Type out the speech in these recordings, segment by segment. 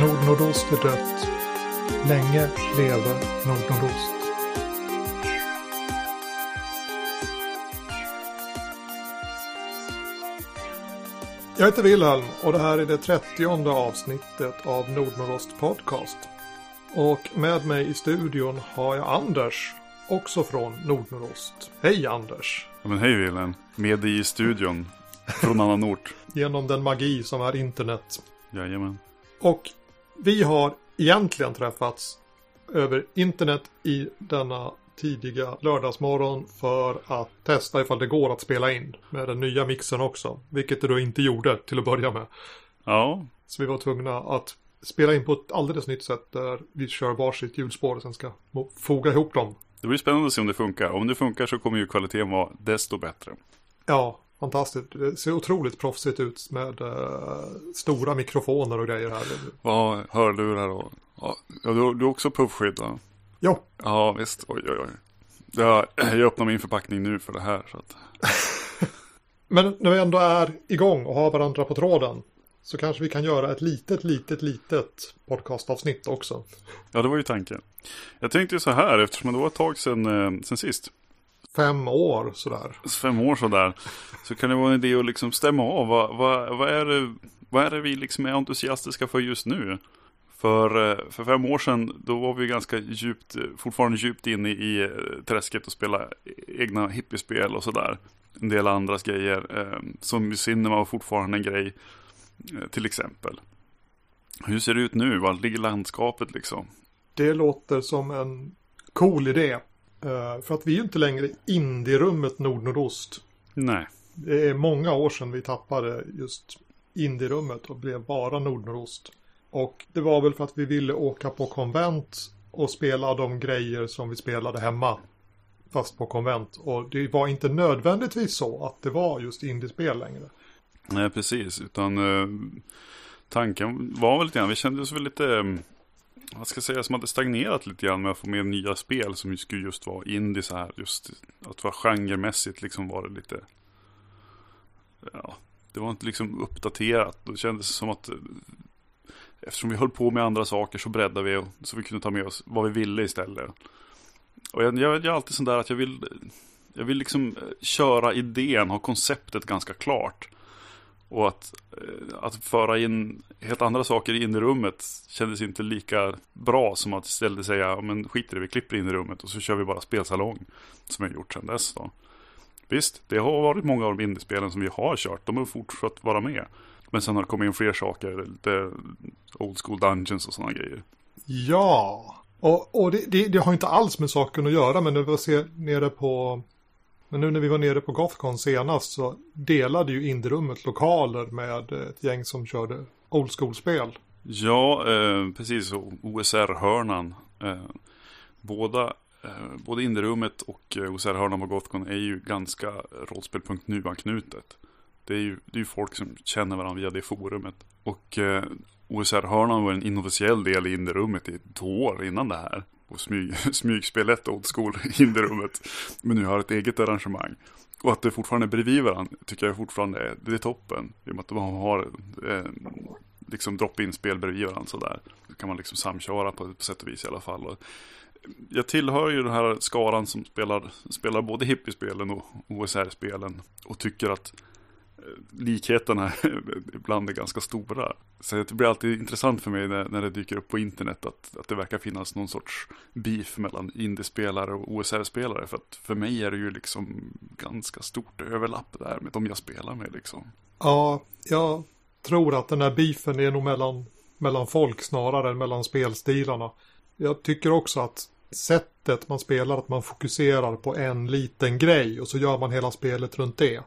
Nordnordost är dött. Länge leve Nordnordost. Jag heter Wilhelm och det här är det trettionde avsnittet av Nordnordost Podcast. Och med mig i studion har jag Anders, också från Nordnordost. Hej Anders! Ja, men hej Wilhelm, med dig i studion från annan ort. Genom den magi som är internet. Jajamän. Och vi har egentligen träffats över internet i denna tidiga lördagsmorgon för att testa ifall det går att spela in med den nya mixen också. Vilket det då inte gjorde till att börja med. Ja. Så vi var tvungna att spela in på ett alldeles nytt sätt där vi kör varsitt hjulspår och sen ska foga ihop dem. Det blir spännande att se om det funkar. Om det funkar så kommer ju kvaliteten vara desto bättre. Ja, fantastiskt. Det ser otroligt proffsigt ut med uh, stora mikrofoner och grejer här. Ja, hörlurar och... Ja, du, du också puffskydd va? Ja. Ja, visst. Oj, oj, oj. Jag, jag öppnar min förpackning nu för det här. Så att... Men när vi ändå är igång och har varandra på tråden så kanske vi kan göra ett litet, litet, litet podcastavsnitt också. Ja, det var ju tanken. Jag tänkte ju så här, eftersom det var ett tag sedan, eh, sedan sist. Fem år sådär. Fem år sådär. Så kan det vara en idé att liksom stämma av. Vad, vad, vad, är, det, vad är det vi liksom är entusiastiska för just nu? För, eh, för fem år sedan, då var vi ganska djupt, fortfarande djupt inne i eh, träsket och spela egna hippiespel och sådär. En del andras grejer. Eh, som Cinema var fortfarande en grej, till exempel. Hur ser det ut nu? Var ligger landskapet liksom? Det låter som en cool idé. För att vi är ju inte längre indie-rummet Nordnordost. Nej. Det är många år sedan vi tappade just indie-rummet och blev bara Nordnordost. Och det var väl för att vi ville åka på konvent och spela de grejer som vi spelade hemma. Fast på konvent. Och det var inte nödvändigtvis så att det var just indiespel längre. Nej, precis. Utan eh, tanken var väl lite grann, vi kände oss väl lite, eh, vad ska jag säga, som hade stagnerat lite grann med att få med nya spel som skulle just vara indie så här. Just att vara genremässigt liksom var det lite, ja, det var inte liksom uppdaterat. Det kändes som att eftersom vi höll på med andra saker så breddade vi så vi kunde ta med oss vad vi ville istället. Och jag, jag, jag är alltid sån där att jag vill, jag vill liksom eh, köra idén, ha konceptet ganska klart. Och att, eh, att föra in helt andra saker in i rummet kändes inte lika bra som att istället säga, men skit i det, vi klipper in i rummet och så kör vi bara spelsalong. Som jag gjort sedan dess då. Visst, det har varit många av de indiespelen som vi har kört, de har fortsatt vara med. Men sen har det kommit in fler saker, lite old school dungeons och sådana grejer. Ja, och, och det, det, det, har inte alls med saken att göra, men när vi ser nere på men nu när vi var nere på Gothcon senast så delade ju Indierummet lokaler med ett gäng som körde old school-spel. Ja, eh, precis. OSR-hörnan. Eh, båda, eh, både Indierummet och eh, OSR-hörnan på Gothcon är ju ganska rollspel.nu-anknutet. Det är ju det är folk som känner varandra via det forumet. Och eh, OSR-hörnan var en inofficiell del i Inderummet i två år innan det här. Och smyg, smygspelet Old School i rummet. Men nu har ett eget arrangemang. Och att det fortfarande är bredvid varandra tycker jag fortfarande är, det är toppen. I och med att de har eh, liksom drop-in-spel bredvid varandra sådär. Då kan man liksom samköra på, på sätt och vis i alla fall. Och jag tillhör ju den här skaran som spelar, spelar både hippiespelen och OSR-spelen. Och tycker att likheterna ibland är ganska stora. Så det blir alltid intressant för mig när, när det dyker upp på internet att, att det verkar finnas någon sorts beef mellan indiespelare och OSR-spelare. För att för mig är det ju liksom ganska stort överlapp där med de jag spelar med liksom. Ja, jag tror att den här beefen är nog mellan, mellan folk snarare än mellan spelstilarna. Jag tycker också att sättet man spelar, att man fokuserar på en liten grej och så gör man hela spelet runt det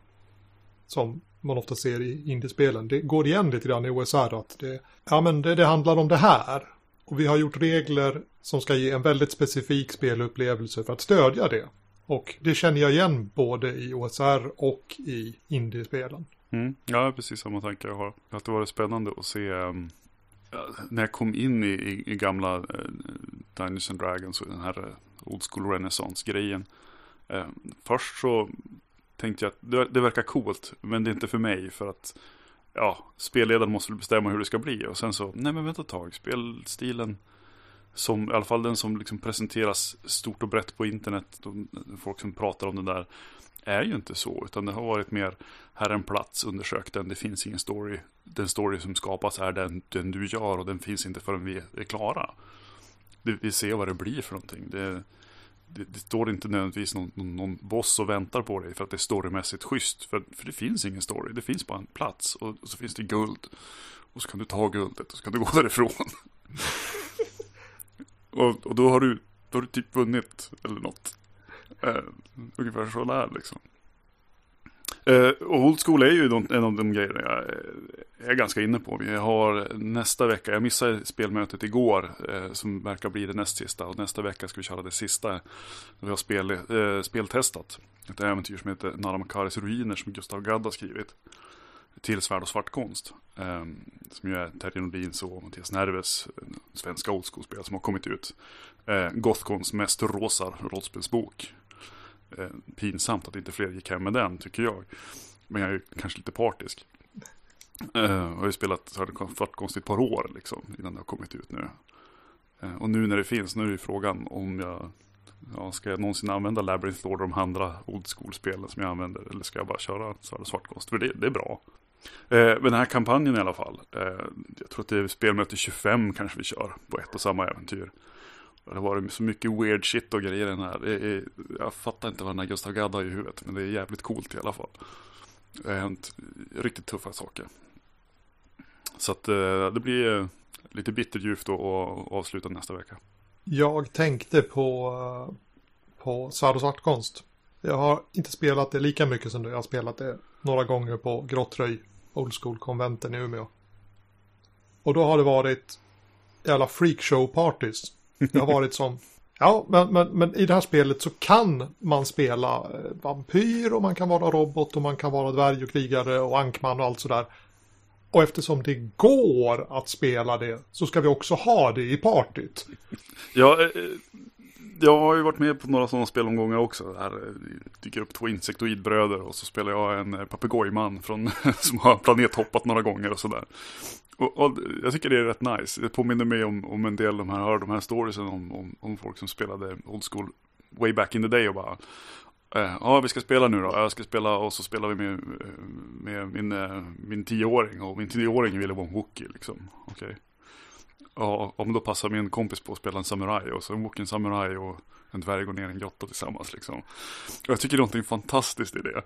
som man ofta ser i indiespelen. Det går igen lite grann i OSR att det, ja, men det, det handlar om det här. Och vi har gjort regler som ska ge en väldigt specifik spelupplevelse för att stödja det. Och det känner jag igen både i OSR och i indiespelen. Mm. Ja, precis samma tankar jag har. Att det var spännande att se um, när jag kom in i, i, i gamla uh, Dungeons and Dragons och den här uh, Old School Renaissance-grejen. Uh, först så tänkte jag att det, verkar coolt, men det är inte för mig för att ja, spelledaren måste bestämma hur det ska bli. Och sen så, nej men vänta ett tag, spelstilen som, i alla fall den som liksom presenteras stort och brett på internet, de, folk som pratar om det där, är ju inte så, utan det har varit mer, här är en plats, undersök den, det finns ingen story. Den story som skapas är den, den du gör och den finns inte förrän vi är klara. Vi ser vad det blir för någonting. Det, det, det står inte nödvändigtvis någon, någon, någon boss och väntar på dig för att det är storymässigt schysst. För, för det finns ingen story, det finns bara en plats och, och så finns det guld. Och så kan du ta guldet och så kan du gå därifrån. och, och då har du, då har du typ vunnit eller något. Eh, ungefär så där liksom. Eh, och old school är ju en av de grejerna jag eh, är ganska inne på. Vi har nästa vecka, jag missade spelmötet igår eh, som verkar bli det näst sista. Och nästa vecka ska vi köra det sista. Vi har spel, eh, speltestat. Ett äventyr som heter Naramakaris ruiner som Gustav Gadd har skrivit. Till Svärd och svartkonst. Eh, som ju är Terje Nordins och Mattias Nerves svenska old school-spel som har kommit ut. Eh, Gothcons mest rosa rollspelsbok eh, pinsamt att inte fler gick hem med den, tycker jag. Men jag är ju kanske lite partisk. Eh, jag har ju spelat Svartkonst i ett par år liksom, innan det har kommit ut nu. Eh, och nu när det finns, nu är ju frågan om jag ja, ska jag någonsin använda Labyrinth Lord och de andra old school-spelen som jag använder? Eller ska jag bara köra Svartkonst? För det, det är bra. Eh, men den här kampanjen i alla fall. Eh, jag tror att det är spelmöte 25 kanske vi kör på ett och samma äventyr. Det har varit så mycket weird shit och grejer i den här. Är, jag fattar inte vad den här Gustav Gadd har i huvudet. Men det är jävligt coolt i alla fall. Det har hänt riktigt tuffa saker. Så att eh, det blir eh, lite bitterljuvt att avsluta nästa vecka. Jag tänkte på, eh, på svärd och svartkonst. Jag har inte spelat det lika mycket som du. Jag har spelat det några gånger på Grottröj Old School-konventen i Umeå. Och då har det varit jävla freakshow-parties det har varit som, ja, men, men, men i det här spelet så kan man spela eh, vampyr och man kan vara robot och man kan vara dvärg och krigare och ankman och allt sådär. Och eftersom det går att spela det så ska vi också ha det i partyt. Ja, eh, eh, jag har ju varit med på några sådana spelomgångar också. Där eh, dyker upp två insektoidbröder och så spelar jag en eh, papegojman från, som har planethoppat några gånger och sådär. Och, och, jag tycker det är rätt nice. Det påminner mig om, om en del de här, hör de här storiesen om, om, om folk som spelade old school way back in the day och bara eh, Ja, vi ska spela nu då. Jag ska spela och så spelar vi med, eh, med min, min tioåring och min tioåring ville vara en wookie liksom. Okej. Okay. Ja, om då passar min kompis på att spela en samuraj och så en en samuraj och en dvärg går ner i en grotta tillsammans liksom. Och jag tycker det är någonting fantastiskt i det.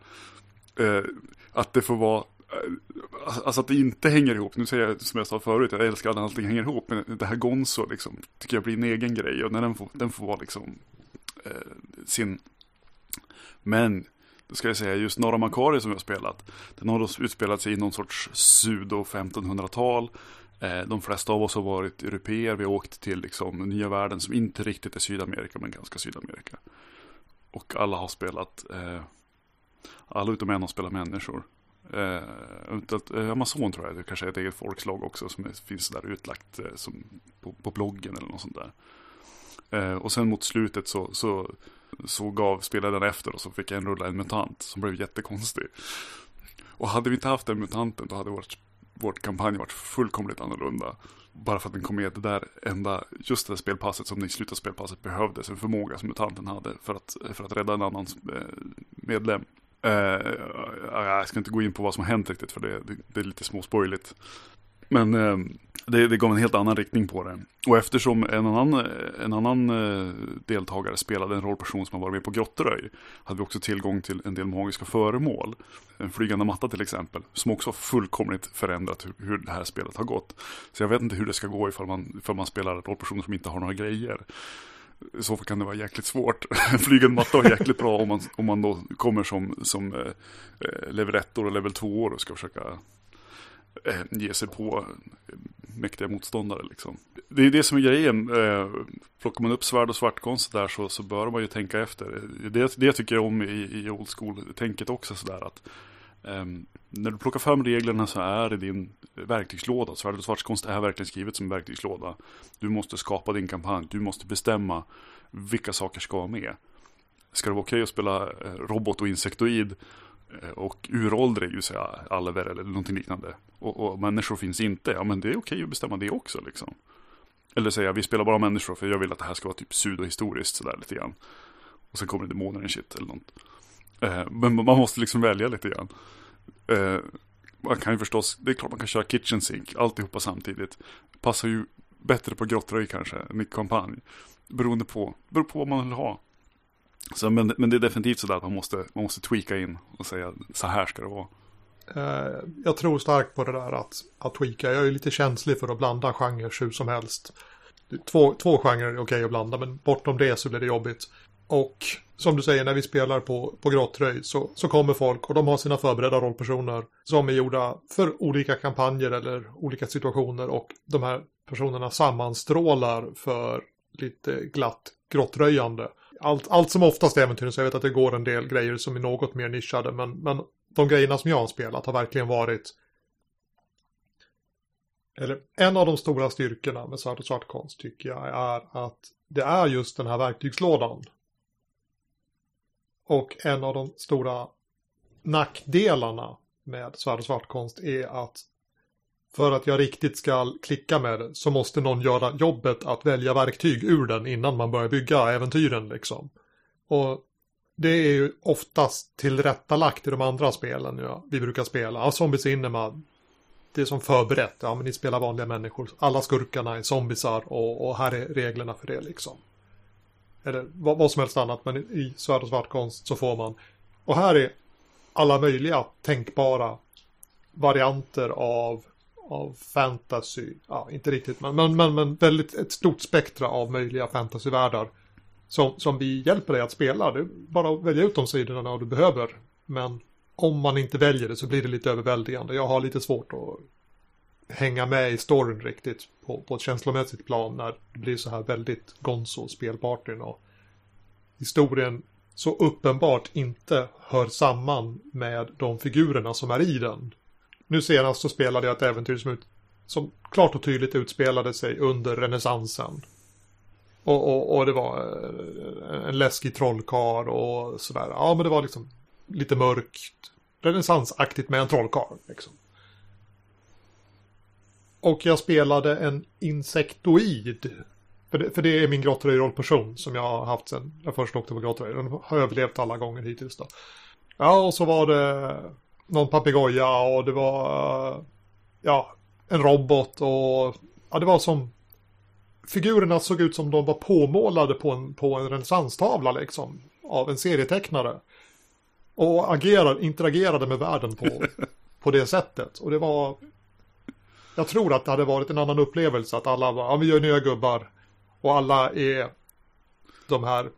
Eh, att det får vara eh, alltså, alltså att det inte hänger ihop. Nu säger jag som jag sa förut, jag älskar när allting hänger ihop. Men det här Gonzo liksom, tycker jag blir en egen grej. Och när den får, den får vara liksom eh, sin... Men, då ska jag säga, just Norra Makari som jag har spelat. Den har då utspelat sig i någon sorts sudo 1500-tal. Eh, de flesta av oss har varit europeer. Vi har åkt till liksom nya världen som inte riktigt är Sydamerika, men ganska Sydamerika. Och alla har spelat, eh, alla utom en har spelat människor. Eh, eh Amazon tror jag, det kanske är ett eget folkslag också som finns där utlagt eh, som på, på, bloggen eller något sånt där. Eh, och sen mot slutet så, så, så gav spelaren efter och så fick en rulla en mutant som blev jättekonstig. Och hade vi inte haft den mutanten då hade vårt, vårt kampanj varit fullkomligt annorlunda. Bara för att den kom med det där enda, just det där spelpasset som i slutet av spelpasset behövdes, en förmåga som mutanten hade för att, för att rädda en annan eh, medlem. Uh, jag ska inte gå in på vad som har hänt riktigt för det, det, det är lite småspoiligt. Men eh, det, det gav en helt annan riktning på det. Och eftersom en annan, en annan eh, deltagare spelade en rollperson som har varit med på Grotteröj hade vi också tillgång till en del magiska föremål. En flygande matta till exempel, som också har fullkomligt förändrat hur, hur det här spelet har gått. Så jag vet inte hur det ska gå ifall man, ifall man spelar rollpersoner som inte har några grejer. I så fall kan det vara jäkligt svårt. Flygande matta är jäkligt bra om man, om man då kommer som, som eh, eh level 1 och level 2 och ska försöka Eh, ge sig på eh, mäktiga motståndare. Liksom. Det är det som är grejen. Eh, plockar man upp svärd och svartkonst där så, så bör man ju tänka efter. Det, det tycker jag om i, i old school-tänket också. Sådär, att, eh, när du plockar fram reglerna så är det din verktygslåda. Svärd och svartkonst är verkligen skrivet som en verktygslåda. Du måste skapa din kampanj. Du måste bestämma vilka saker ska vara med. Ska det vara okej okay att spela eh, robot och insektoid Eh, och uråldrig, vill säga alver eller någonting liknande. Och, och, människor finns inte, ja men det är okej att bestämma det också liksom. Eller säga, vi spelar bara människor för jag vill att det här ska vara typ pseudohistoriskt sådär lite grann. Och sen kommer det demoner och shit eller något. Eh, men man måste liksom välja lite grann. Eh, man kan ju förstås, det är klart man kan köra kitchen sink, alltihopa samtidigt. Passar ju bättre på grottröj kanske, än i kampanj. Beroende på, beror på vad man vill ha. Så, men, men det är definitivt så att man måste, man måste tweaka in och säga så här ska det vara. Eh, jag tror starkt på det där att, att tweaka. Jag är lite känslig för att blanda genrer hur som helst. Två, två genrer är okej att blanda, men bortom det så blir det jobbigt. Och som du säger, när vi spelar på, på Grottröj så, så kommer folk och de har sina förberedda rollpersoner som är gjorda för olika kampanjer eller olika situationer och de här personerna sammanstrålar för lite glatt grottröjande. Allt, allt som oftast äventyr, så jag vet att det går en del grejer som är något mer nischade, men, men de grejerna som jag har spelat har verkligen varit eller en av de stora styrkorna med svart och svartkonst tycker jag är att det är just den här verktygslådan. Och en av de stora nackdelarna med Svart och svartkonst är att för att jag riktigt ska klicka med det så måste någon göra jobbet att välja verktyg ur den innan man börjar bygga äventyren liksom. Och det är ju oftast tillrättalagt i de andra spelen ja, vi brukar spela. Ja, Zombies Inema, det är som förberett. Ja, men ni spelar vanliga människor. Alla skurkarna är zombisar och, och här är reglerna för det liksom eller vad, vad som helst annat, men i svärd och svartkonst så får man. Och här är alla möjliga tänkbara varianter av, av fantasy. Ja, inte riktigt, men, men, men, men väldigt ett stort spektra av möjliga fantasyvärldar. Som, som vi hjälper dig att spela. Det är bara att välja ut de sidorna du behöver. Men om man inte väljer det så blir det lite överväldigande. Jag har lite svårt att hänga med i storyn riktigt på, på ett känslomässigt plan när det blir så här väldigt gonzo spelpartyn och historien så uppenbart inte hör samman med de figurerna som är i den. Nu senast så spelade jag ett äventyr som, ut, som klart och tydligt utspelade sig under renässansen. Och, och, och, det var eh, en läskig trollkar och sådär. Ja, men det var liksom lite mörkt, renässansaktigt med en trollkarl. Liksom. Och jag spelade en insektoid. För det, för det är min grottröjrollperson som jag har haft sedan jag först åkte på grottröj. Den har överlevt alla gånger hittills då. Ja, och så var det någon papegoja och det var ja, en robot och ja, det var som figurerna såg ut som de var påmålade på en, på en renässanstavla liksom av en serietecknare. Och agerar, interagerade med världen på, på det sättet. Och det var jag tror att det hade varit en annan upplevelse att alla var, ja vi gör nya gubbar. Och alla är de här,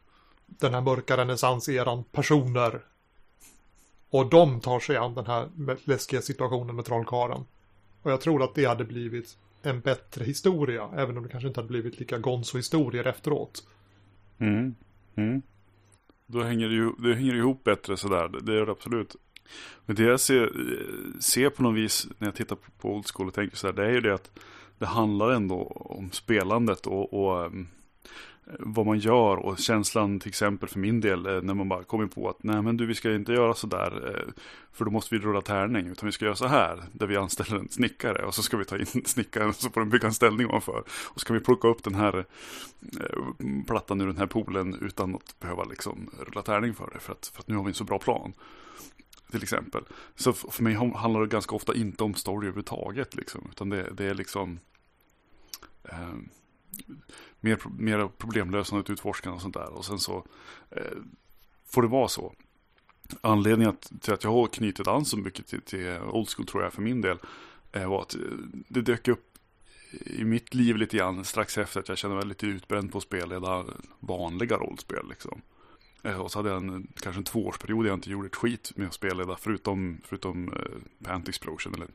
den här mörka renässanseran personer. Och de tar sig an den här läskiga situationen med trollkaren. Och jag tror att det hade blivit en bättre historia, även om det kanske inte hade blivit lika gonzo-historier efteråt. Mm. Mm. Då hänger det, ju, det hänger ihop bättre sådär, det gör det absolut. Men det jag ser, ser på något vis när jag tittar på, på Old School och tänker så här, det är ju det att det handlar ändå om spelandet och, och um, vad man gör och känslan till exempel för min del eh, när man bara kommer på att nej men du vi ska inte göra så där eh, för då måste vi rulla tärning utan vi ska göra så här där vi anställer en snickare och så ska vi ta in snickaren och så får den bygga en ställning ovanför och så kan vi plocka upp den här eh, plattan ur den här poolen utan att behöva liksom rulla tärning för det för att, för att nu har vi en så bra plan till exempel. Så för mig handlar det ganska ofta inte om story överhuvudtaget. Liksom, utan det, det är liksom eh, mer, mer problemlösande, utforskande och sånt där. Och sen så eh, får det vara så. Anledningen till att jag har knutit an så mycket till, till Old School tror jag för min del eh, var att eh, det dök upp i mitt liv lite grann strax efter att jag kände mig lite utbränd på att spelleda vanliga rollspel. Liksom. Eh, och så hade jag en, kanske en tvåårsperiod där jag inte gjorde ett skit med att spela förutom, förutom eh, uh, Pant Explosion eller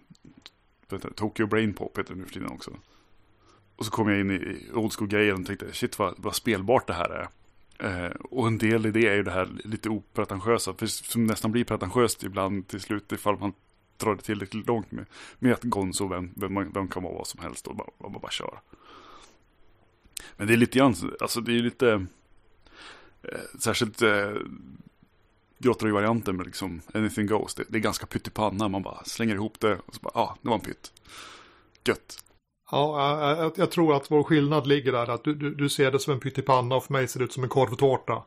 Tokyo Brain Pop heter det nu för tiden också. Och så kom jag in i old school-grejen och tänkte shit vad, vad spelbart det här är. Eh, och en del i det är ju det här lite opretentiösa, för som nästan blir pretentiöst ibland till slut ifall man drar det tillräckligt långt med, med att Gonzo, vem, vem, vem kan vara vad som helst och bara, bara, bara kör. Men det är lite grann, alltså det är lite Eh, särskilt eh, Grottery-varianten med liksom anything goes. Det, det, är ganska pyttipanna, man bara slänger ihop det och så bara, ja, ah, det var en pytt. Gött. Ja, jag, jag, tror att vår skillnad ligger där, att du, du, du ser det som en pyttipanna och för mig ser det ut som en korvtårta.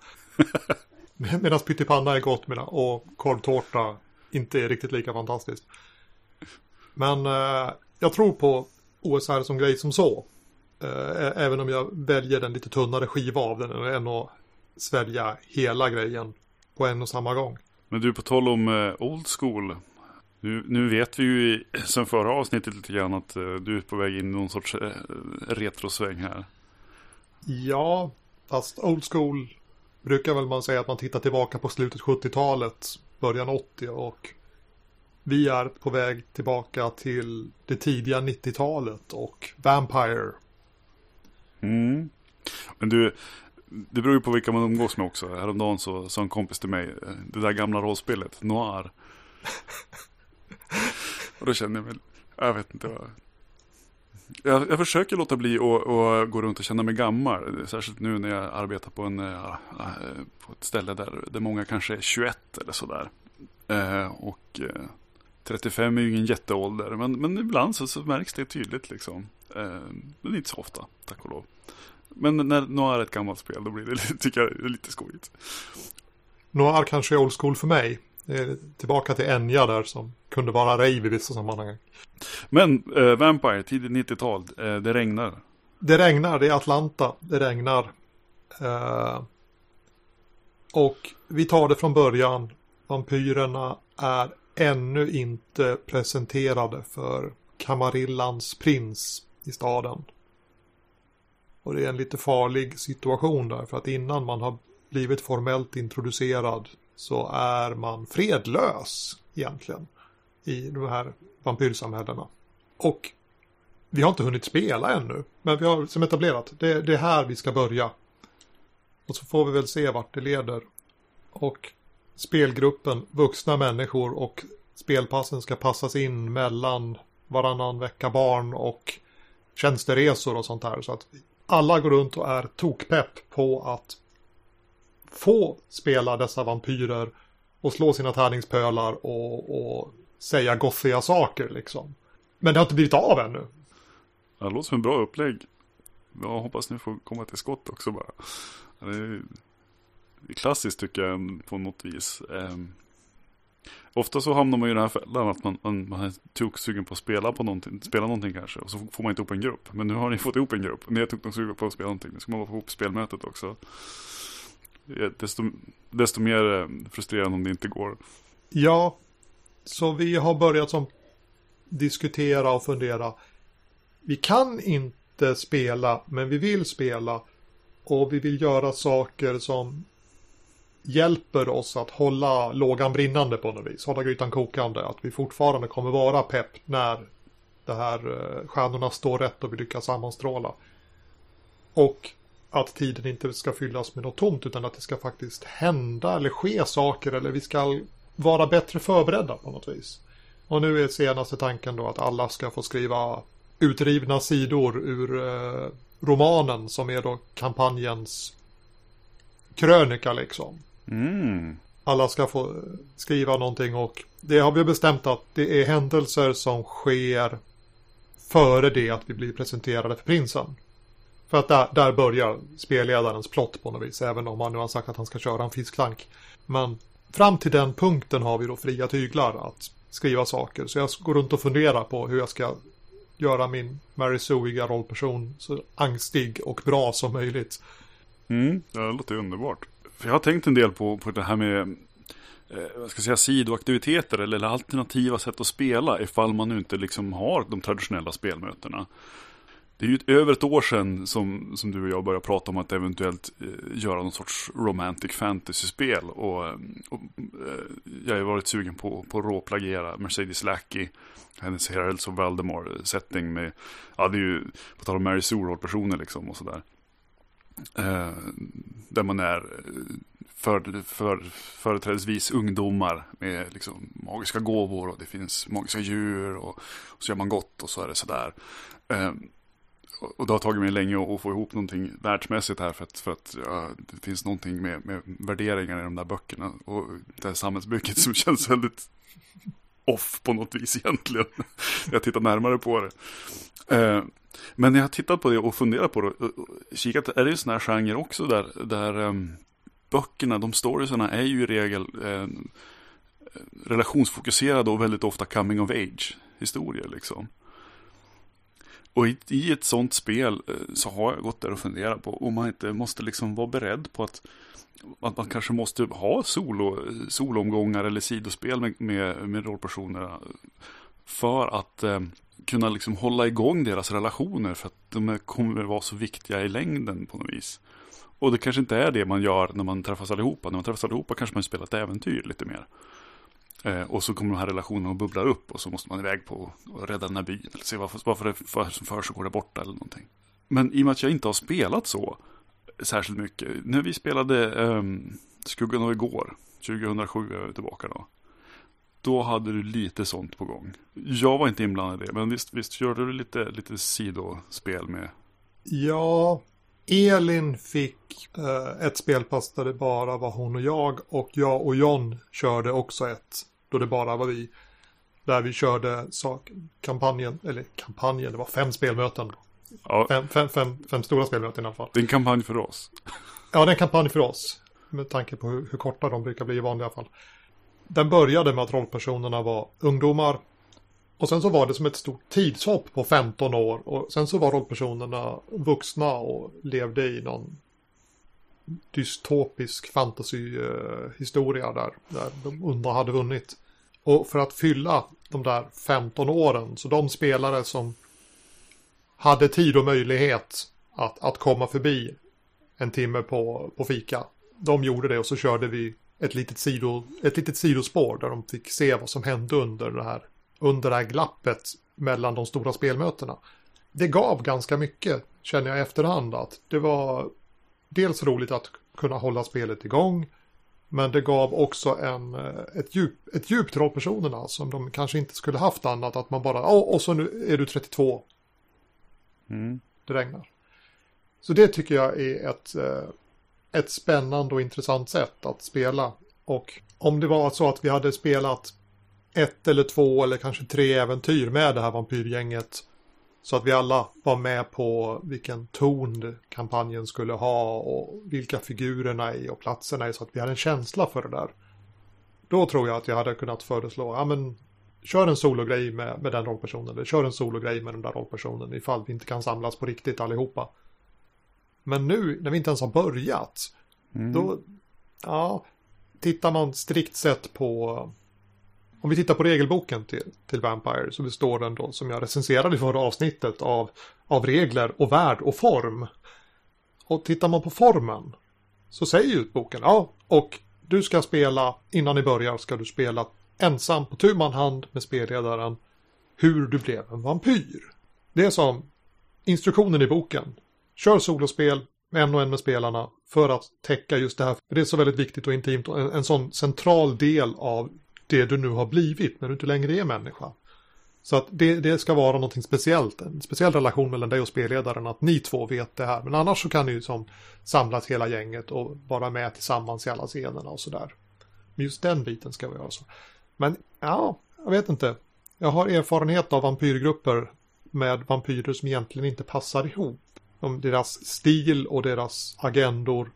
Medan pyttipanna är gott och korvtårta inte är riktigt lika fantastiskt. Men eh, jag tror på OSR som grej som så. Eh, även om jag väljer den lite tunnare skiva av den än att svälja hela grejen på en och samma gång. Men du, på tal om eh, old school. Nu, nu vet vi ju sen förra avsnittet lite grann att eh, du är på väg in i någon sorts eh, retrosväng här. Ja, fast old school brukar väl man säga att man tittar tillbaka på slutet 70-talet, början 80 och vi är på väg tillbaka till det tidiga 90-talet och Vampire. Mm. Men du, det beror ju på vilka man umgås med också. Häromdagen så sa en kompis till mig, det där gamla rollspelet, Noir och då känner jag mig, jag vet inte vad. Jag, jag försöker låta bli att gå runt och känna mig gammal. Särskilt nu när jag arbetar på, en, äh, på ett ställe där, där många kanske är 21 eller sådär. Äh, och äh, 35 är ju ingen jätteålder, men, men ibland så, så märks det tydligt liksom. Eh, men inte så ofta, tack och lov. Men när Noir är ett gammalt spel, då blir det, tycker jag, det är lite skojigt. Noir kanske är old school för mig. Tillbaka till Enya där som kunde vara rave i vissa sammanhang. Men eh, Vampire, tidigt 90-tal, eh, det regnar. Det regnar, det är Atlanta, det regnar. Eh, och vi tar det från början. Vampyrerna är ännu inte presenterade för Kamarillans prins i staden. Och det är en lite farlig situation där för att innan man har blivit formellt introducerad så är man fredlös egentligen i de här vampyrsamhällena. Och vi har inte hunnit spela ännu, men vi har som etablerat, det, det är här vi ska börja. Och så får vi väl se vart det leder. Och spelgruppen vuxna människor och spelpassen ska passas in mellan varannan vecka barn och tjänsteresor och sånt här. Så att alla går runt och är tokpepp på att få spela dessa vampyrer och slå sina tärningspölar och, och säga goffiga saker liksom. Men det har inte blivit av ännu. Det låter som en bra upplägg. Jag hoppas ni får komma till skott också bara. Det är klassiskt tycker jag på något vis. Ehm, ofta så hamnar man ju i den här fällan att man, man, man är toksugen på att spela på någonting, spela någonting kanske. Och så får man inte ihop en grupp. Men nu har ni fått ihop en grupp. Ni är toksugen på att spela någonting. Nu ska man få ihop spelmötet också. Eh, desto, desto mer eh, frustrerande om det inte går. Ja, så vi har börjat som diskutera och fundera. Vi kan inte spela, men vi vill spela. Och vi vill göra saker som hjälper oss att hålla lågan brinnande på något vis. Hålla grytan kokande. Att vi fortfarande kommer vara pepp när det här eh, stjärnorna står rätt och vi lyckas sammanstråla. Och att tiden inte ska fyllas med något tomt utan att det ska faktiskt hända eller ske saker eller vi ska vara bättre förberedda på något vis. Och nu är senaste tanken då att alla ska få skriva utrivna sidor ur eh, romanen som är då kampanjens krönika liksom. Mm. Alla ska få skriva någonting och det har vi bestämt att det är händelser som sker före det att vi blir presenterade för prinsen. För att där, där börjar spelledarens plott på något vis, även om han nu har sagt att han ska köra en fisklank. Men fram till den punkten har vi då fria tyglar att skriva saker. Så jag går runt och funderar på hur jag ska göra min Mary Sueiga rollperson så angstig och bra som möjligt. Mm, det låter underbart. För jag har tänkt en del på, på det här med eh, ska säga, sidoaktiviteter eller, eller alternativa sätt att spela ifall man nu inte liksom har de traditionella spelmötena. Det är ju över ett år sedan som, som du och jag började prata om att eventuellt eh, göra någon sorts romantic fantasy-spel. Och, och eh, jag har varit sugen på, på att råplagiera Mercedes Lackey, hennes Heralds of Valdemar-setting med, ja det är ju, på tal om Mary Sue-rollpersoner liksom och sådär. Eh, där man är eh, för, för, företrädesvis ungdomar med liksom magiska gåvor och det finns magiska djur och, och så gör man gott och så är det sådär. Eh, och det har tagit mig länge att få ihop någonting världsmässigt här för att, för att ja, det finns någonting med, med värderingar i de där böckerna och det här samhällsbygget som känns väldigt off på något vis egentligen. jag tittar närmare på det. Eh, men när jag har tittat på det och funderat på det och kikat, är det en sån här genre också där, där um, böckerna, de storiesarna är ju i regel eh, relationsfokuserade och väldigt ofta coming of age historier liksom. Och i, i, ett sånt spel eh, så har jag gått där och funderat på om man inte måste liksom vara beredd på att, att man kanske måste ha solo, soloomgångar eller sidospel med, med, med rollpersonerna. För att eh, kunna liksom hålla igång deras relationer för att de kommer vara så viktiga i längden på något vis. Och det kanske inte är det man gör när man träffas allihopa. När man träffas allihopa kanske man spelar ett äventyr lite mer. Eh, och så kommer de här relationerna att bubbla upp och så måste man iväg på och rädda den här byn. Eller se varför, varför det för, som för så går det borta eller någonting. Men i och med att jag inte har spelat så särskilt mycket. När vi spelade um, Skuggan av igår, 2007 är jag tillbaka då. Då hade du lite sånt på gång. Jag var inte inblandad i det, men visst, visst körde du lite, lite sidospel med? Ja, Elin fick eh, ett spelpass där det bara var hon och jag och jag och John körde också ett då det bara var vi. Där vi körde sak, kampanjen, eller kampanjen, det var fem spelmöten. Ja. Fem, fem, fem, fem stora spelmöten i alla fall. Det är en kampanj för oss. Ja, det är en kampanj för oss. Med tanke på hur, hur korta de brukar bli i vanliga fall. Den började med att rollpersonerna var ungdomar. Och sen så var det som ett stort tidshopp på 15 år. Och sen så var rollpersonerna vuxna och levde i någon dystopisk fantasyhistoria där, där de onda hade vunnit. Och för att fylla de där 15 åren, så de spelare som hade tid och möjlighet att, att komma förbi en timme på, på fika, de gjorde det och så körde vi ett litet, sido, ett litet sidospår där de fick se vad som hände under det här, under det här glappet mellan de stora spelmötena. Det gav ganska mycket, känner jag i efterhand, att det var dels roligt att kunna hålla spelet igång. Men det gav också en, eh, ett, djup, ett djup till rollpersonerna som de kanske inte skulle haft annat. Att man bara, oh, och så nu är du 32. Mm. Det regnar. Så det tycker jag är ett, eh, ett spännande och intressant sätt att spela. Och om det var så att vi hade spelat ett eller två eller kanske tre äventyr med det här vampyrgänget så att vi alla var med på vilken ton kampanjen skulle ha och vilka figurerna är och platserna är så att vi hade en känsla för det där. Då tror jag att jag hade kunnat föreslå, ja men kör en sologrej med, med den rollpersonen eller kör en sologrej med den där rollpersonen ifall vi inte kan samlas på riktigt allihopa. Men nu när vi inte ens har börjat, mm. då, ja, tittar man strikt sett på om vi tittar på regelboken till, till Vampire så består den då som jag recenserade i förra avsnittet av, av regler och värld och form. Och tittar man på formen så säger ju boken, ja, och du ska spela, innan ni börjar ska du spela ensam på tu man hand med spelledaren hur du blev en vampyr. Det är som instruktionen i boken. Kör solospel med en och en med spelarna för att täcka just det här. För det är så väldigt viktigt och intimt och en, en sån central del av det du nu har blivit när du inte längre är människa. Så att det, det ska vara någonting speciellt, en speciell relation mellan dig och spelledaren, att ni två vet det här. Men annars så kan ni ju som samlas hela gänget och vara med tillsammans i alla scenerna och sådär. Men just den biten ska vi göra så. Men ja, jag vet inte. Jag har erfarenhet av vampyrgrupper med vampyrer som egentligen inte passar ihop. Om deras stil och deras agendor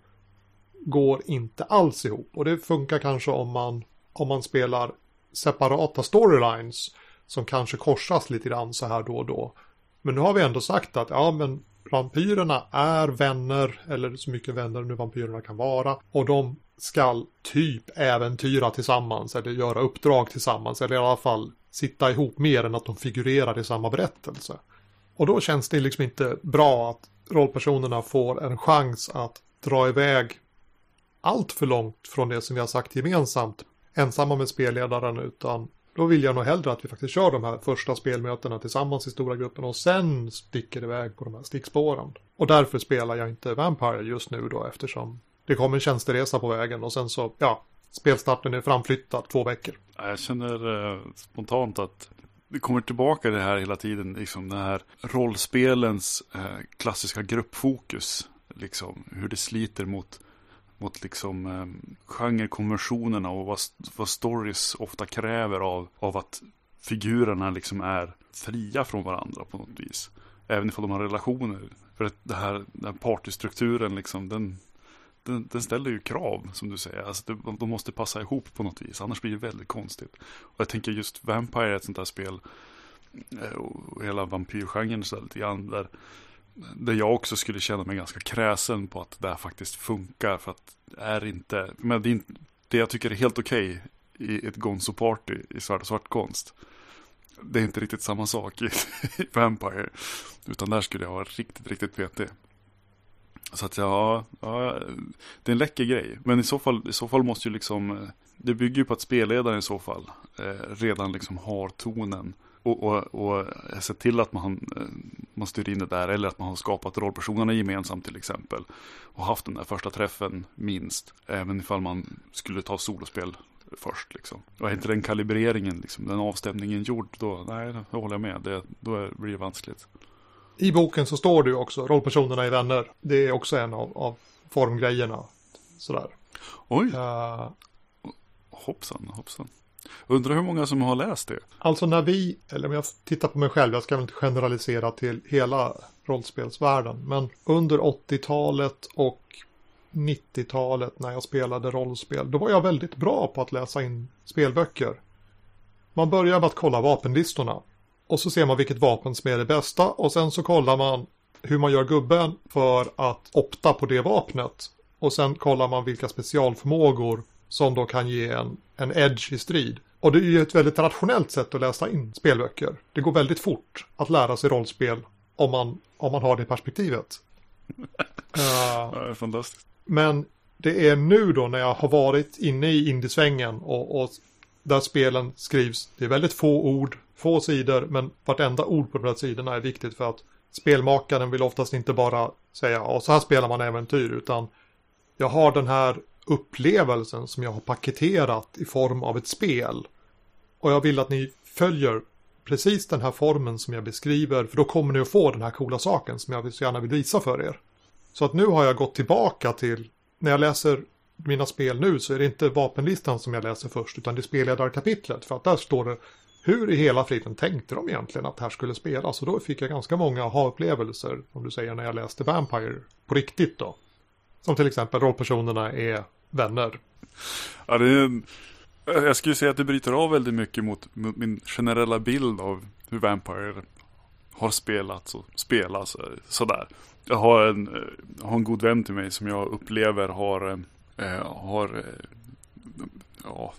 går inte alls ihop. Och det funkar kanske om man om man spelar separata storylines som kanske korsas lite grann så här då och då. Men nu har vi ändå sagt att ja, men vampyrerna är vänner, eller så mycket vänner nu vampyrerna kan vara, och de skall typ äventyra tillsammans eller göra uppdrag tillsammans eller i alla fall sitta ihop mer än att de figurerar i samma berättelse. Och då känns det liksom inte bra att rollpersonerna får en chans att dra iväg allt för långt från det som vi har sagt gemensamt ensamma med spelledaren utan då vill jag nog hellre att vi faktiskt kör de här första spelmötena tillsammans i stora gruppen och sen sticker iväg på de här stickspåren. Och därför spelar jag inte Vampire just nu då eftersom det kommer en tjänsteresa på vägen och sen så, ja, spelstarten är framflyttad två veckor. Jag känner eh, spontant att det kommer tillbaka det här hela tiden, liksom det här rollspelens eh, klassiska gruppfokus. Liksom hur det sliter mot, mot liksom eh, genrekonventionerna och vad, vad stories ofta kräver av, av att figurerna liksom är fria från varandra på något vis. Även ifall de har relationer. För att det här, den här partystrukturen liksom, den, den, den, ställer ju krav som du säger. Alltså det, de måste passa ihop på något vis. Annars blir det väldigt konstigt. Och jag tänker just Vampire är ett sånt där spel. Eh, och hela vampyrgenren så lite grann. Där, där jag också skulle känna mig ganska kräsen på att det här faktiskt funkar. För att det är inte. Men det, är inte, det jag tycker är helt okej okay i ett Gonzo-party i svart och svart konst. Det är inte riktigt samma sak i, i Vampire. Utan där skulle jag vara riktigt, riktigt petig. Så att ja, ja, det är en läcker grej. Men i så fall, i så fall måste ju liksom, eh, det bygger ju på att spelledaren i så fall eh, redan liksom har tonen. Och, och, och se till att man, eh, man styr in det där. Eller att man har skapat rollpersonerna gemensamt till exempel. Och haft den där första träffen minst. Även ifall man skulle ta solospel först. Liksom. Och är inte den kalibreringen, liksom, den avstämningen gjord, då, nej, då håller jag med. Det, då blir det vanskligt. I boken så står det ju också, rollpersonerna är vänner. Det är också en av, av formgrejerna. Sådär. Oj. Uh, hoppsan, hoppsan. Undrar hur många som har läst det? Alltså när vi, eller om jag tittar på mig själv, jag ska väl inte generalisera till hela rollspelsvärlden, men under 80-talet och 90-talet när jag spelade rollspel, då var jag väldigt bra på att läsa in spelböcker. Man börjar med att kolla vapenlistorna. Och så ser man vilket vapen som är det bästa och sen så kollar man hur man gör gubben för att opta på det vapnet. Och sen kollar man vilka specialförmågor som då kan ge en, en edge i strid. Och det är ju ett väldigt rationellt sätt att läsa in spelböcker. Det går väldigt fort att lära sig rollspel om man, om man har det perspektivet. uh, ja, fantastiskt. Men det är nu då när jag har varit inne i indiesvängen och, och där spelen skrivs. Det är väldigt få ord, få sidor, men vartenda ord på de här sidorna är viktigt för att spelmakaren vill oftast inte bara säga ja, så här spelar man äventyr, utan jag har den här upplevelsen som jag har paketerat i form av ett spel. Och jag vill att ni följer precis den här formen som jag beskriver, för då kommer ni att få den här coola saken som jag så gärna vill visa för er. Så att nu har jag gått tillbaka till, när jag läser mina spel nu så är det inte vapenlistan som jag läser först utan det är spelledarkapitlet för att där står det hur i hela friden tänkte de egentligen att det här skulle spelas och då fick jag ganska många aha-upplevelser om du säger när jag läste Vampire på riktigt då. Som till exempel rollpersonerna är vänner. Ja, det är, jag skulle säga att det bryter av väldigt mycket mot, mot min generella bild av hur Vampire har spelats och spelas eh, sådär. Jag har en, jag har en god vän till mig som jag upplever har eh, har ja,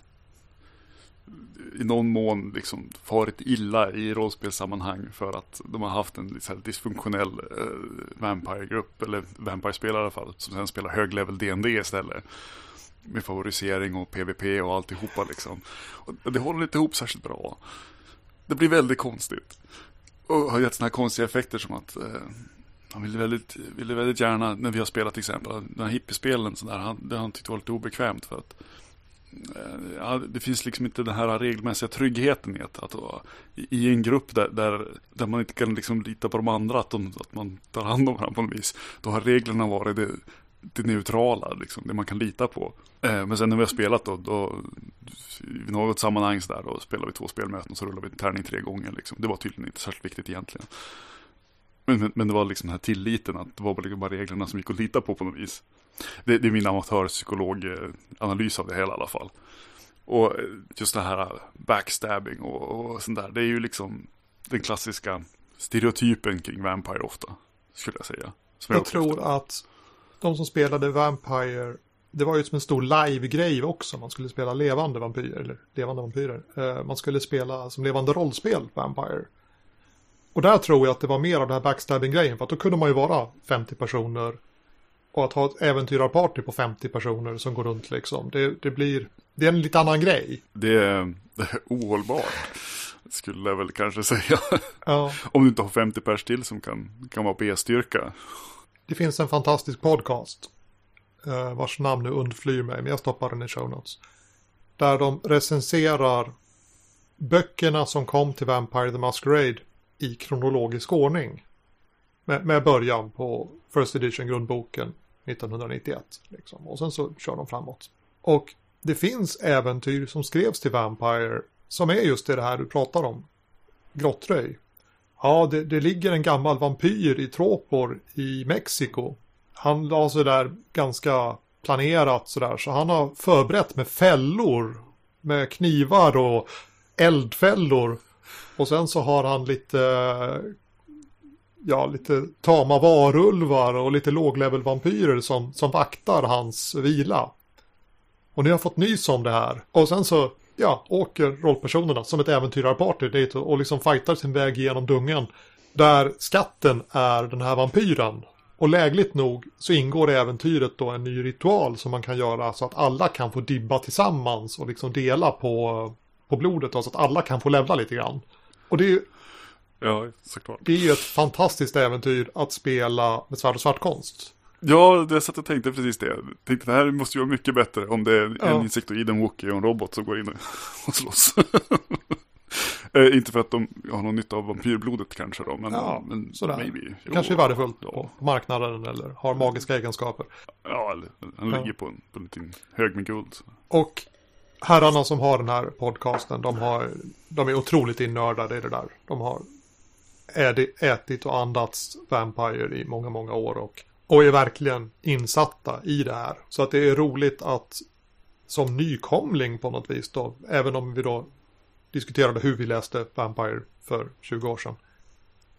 i någon mån liksom farit illa i rollspelssammanhang för att de har haft en liksom, dysfunktionell eh, Vampire-grupp, eller Vampire-spelare i alla fall, som sen spelar hög-level DND istället. Med favorisering och PVP och alltihopa liksom. Och det håller inte ihop särskilt bra. Det blir väldigt konstigt. Och har gett sådana här konstiga effekter som att eh, han ville väldigt, ville väldigt gärna, när vi har spelat till exempel, den här hippiespelen, så där, han, det han tyckt var lite obekvämt för att ja, det finns liksom inte den här regelmässiga tryggheten i att, att i en grupp där, där, där, man inte kan liksom lita på de andra, att, de, att man tar hand om varandra på något vis. Då har reglerna varit det, det neutrala, liksom, det man kan lita på. Eh, men sen när vi har spelat då, då i något sammanhang så där, då spelar vi två spelmöten och så rullar vi en tärning tre gånger. Liksom. Det var tydligen inte särskilt viktigt egentligen. Men, men, det var liksom den här tilliten att det var bara liksom reglerna som gick att lita på på något vis. Det, det är min amatörpsykologanalys av det hela i alla fall. Och just det här backstabbing och, och sånt där. Det är ju liksom den klassiska stereotypen kring Vampire ofta. Skulle jag säga. jag, jag tror ofta. att de som spelade Vampire. Det var ju som en stor live-grej också. Man skulle spela levande vampyrer. Eller levande vampyrer. Eh, man skulle spela som levande rollspel Vampire. Och där tror jag att det var mer av den här backstabbing-grejen. För att då kunde man ju vara 50 personer. Och att ha ett äventyrarparty på 50 personer som går runt liksom. Det, det blir, det är en lite annan grej. Det är, det är ohållbart. Skulle jag väl kanske säga. Ja. Om du inte har 50 pers till som kan, kan vara B-styrka. Det finns en fantastisk podcast. Uh, vars namn nu undflyr mig, men jag stoppar den i show notes. Där de recenserar böckerna som kom till Vampire the Masquerade i kronologisk ordning. Med, med början på First Edition grundboken 1991. Liksom. Och sen så kör de framåt. Och det finns äventyr som skrevs till Vampire som är just det här du pratar om. Grottröj. Ja, det, det ligger en gammal vampyr i Tropor i Mexiko. Han la sig där ganska planerat sådär. Så han har förberett med fällor. Med knivar och eldfällor. Och sen så har han lite eh, ja, lite tama varulvar och lite låglevelvampyrer som, som vaktar hans vila. Och ni har fått nys om det här. Och sen så, ja, åker rollpersonerna som ett äventyrarparty dit och liksom fightar sin väg genom dungen. Där skatten är den här vampyren. Och lägligt nog så ingår i äventyret då en ny ritual som man kan göra så att alla kan få dibba tillsammans och liksom dela på, på blodet då, så att alla kan få levla lite grann. Och det är ju Ja, såklart. det är ju ett fantastiskt äventyr att spela med svärd och svartkonst. Ja, det satt och tänkte precis det. Jag tänkte det här måste ju vara mycket bättre om det är en Ja. insektoid, en wookie och en robot som går in och- slåss. eh, inte för att de har någon nytta av vampyrblodet kanske då, men, Ja, men sådär. maybe. Jo, Kanske är värdefullt ja. på marknaden eller har magiska egenskaper. Ja, eller han Ja. ligger på en, på en liten hög med guld. Och herrarna som har den här podcasten, de, har, de är otroligt innördade i det där. De har ätit och andats Vampire i många, många år och, och är verkligen insatta i det här. Så att det är roligt att som nykomling på något vis då, även om vi då diskuterade hur vi läste Vampire för 20 år sedan.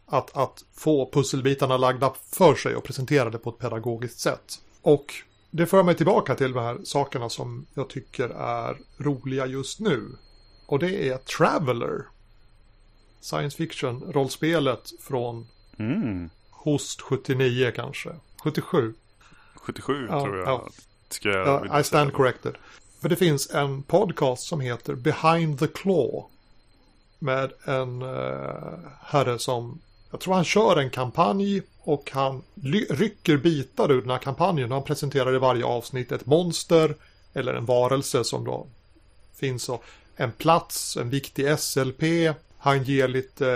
Att, att få pusselbitarna lagda för sig och presenterade på ett pedagogiskt sätt. Och det för mig tillbaka till de här sakerna som jag tycker är roliga just nu. Och det är Traveller. Science fiction-rollspelet från Mm. Host 79 kanske. 77. 77 Ja, tror jag. ja. Ska jag Ja, I stand corrected. För det finns en podcast som heter Behind the Claw. Med en uh, herre som, jag tror han kör en kampanj och han rycker bitar ur den här kampanjen. Han presenterar i varje avsnitt ett monster eller en varelse som då finns och en plats, en viktig SLP. Han ger lite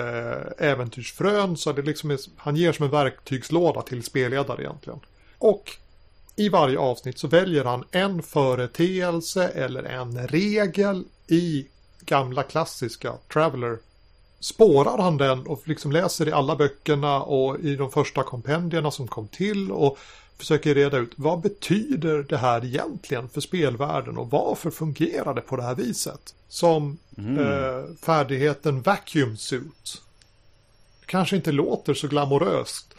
eh, äventyrsfrön så det liksom är, han ger som en verktygslåda till spelledare egentligen. Och i varje avsnitt så väljer han en företeelse eller en regel i gamla klassiska Traveller. Spårar han den och liksom läser i alla böckerna och i de första kompendierna som kom till och försöker reda ut vad betyder det här egentligen för spelvärlden och varför fungerar det på det här viset? Som eh, färdigheten Vacuum Suit. Kanske inte låter så glamoröst.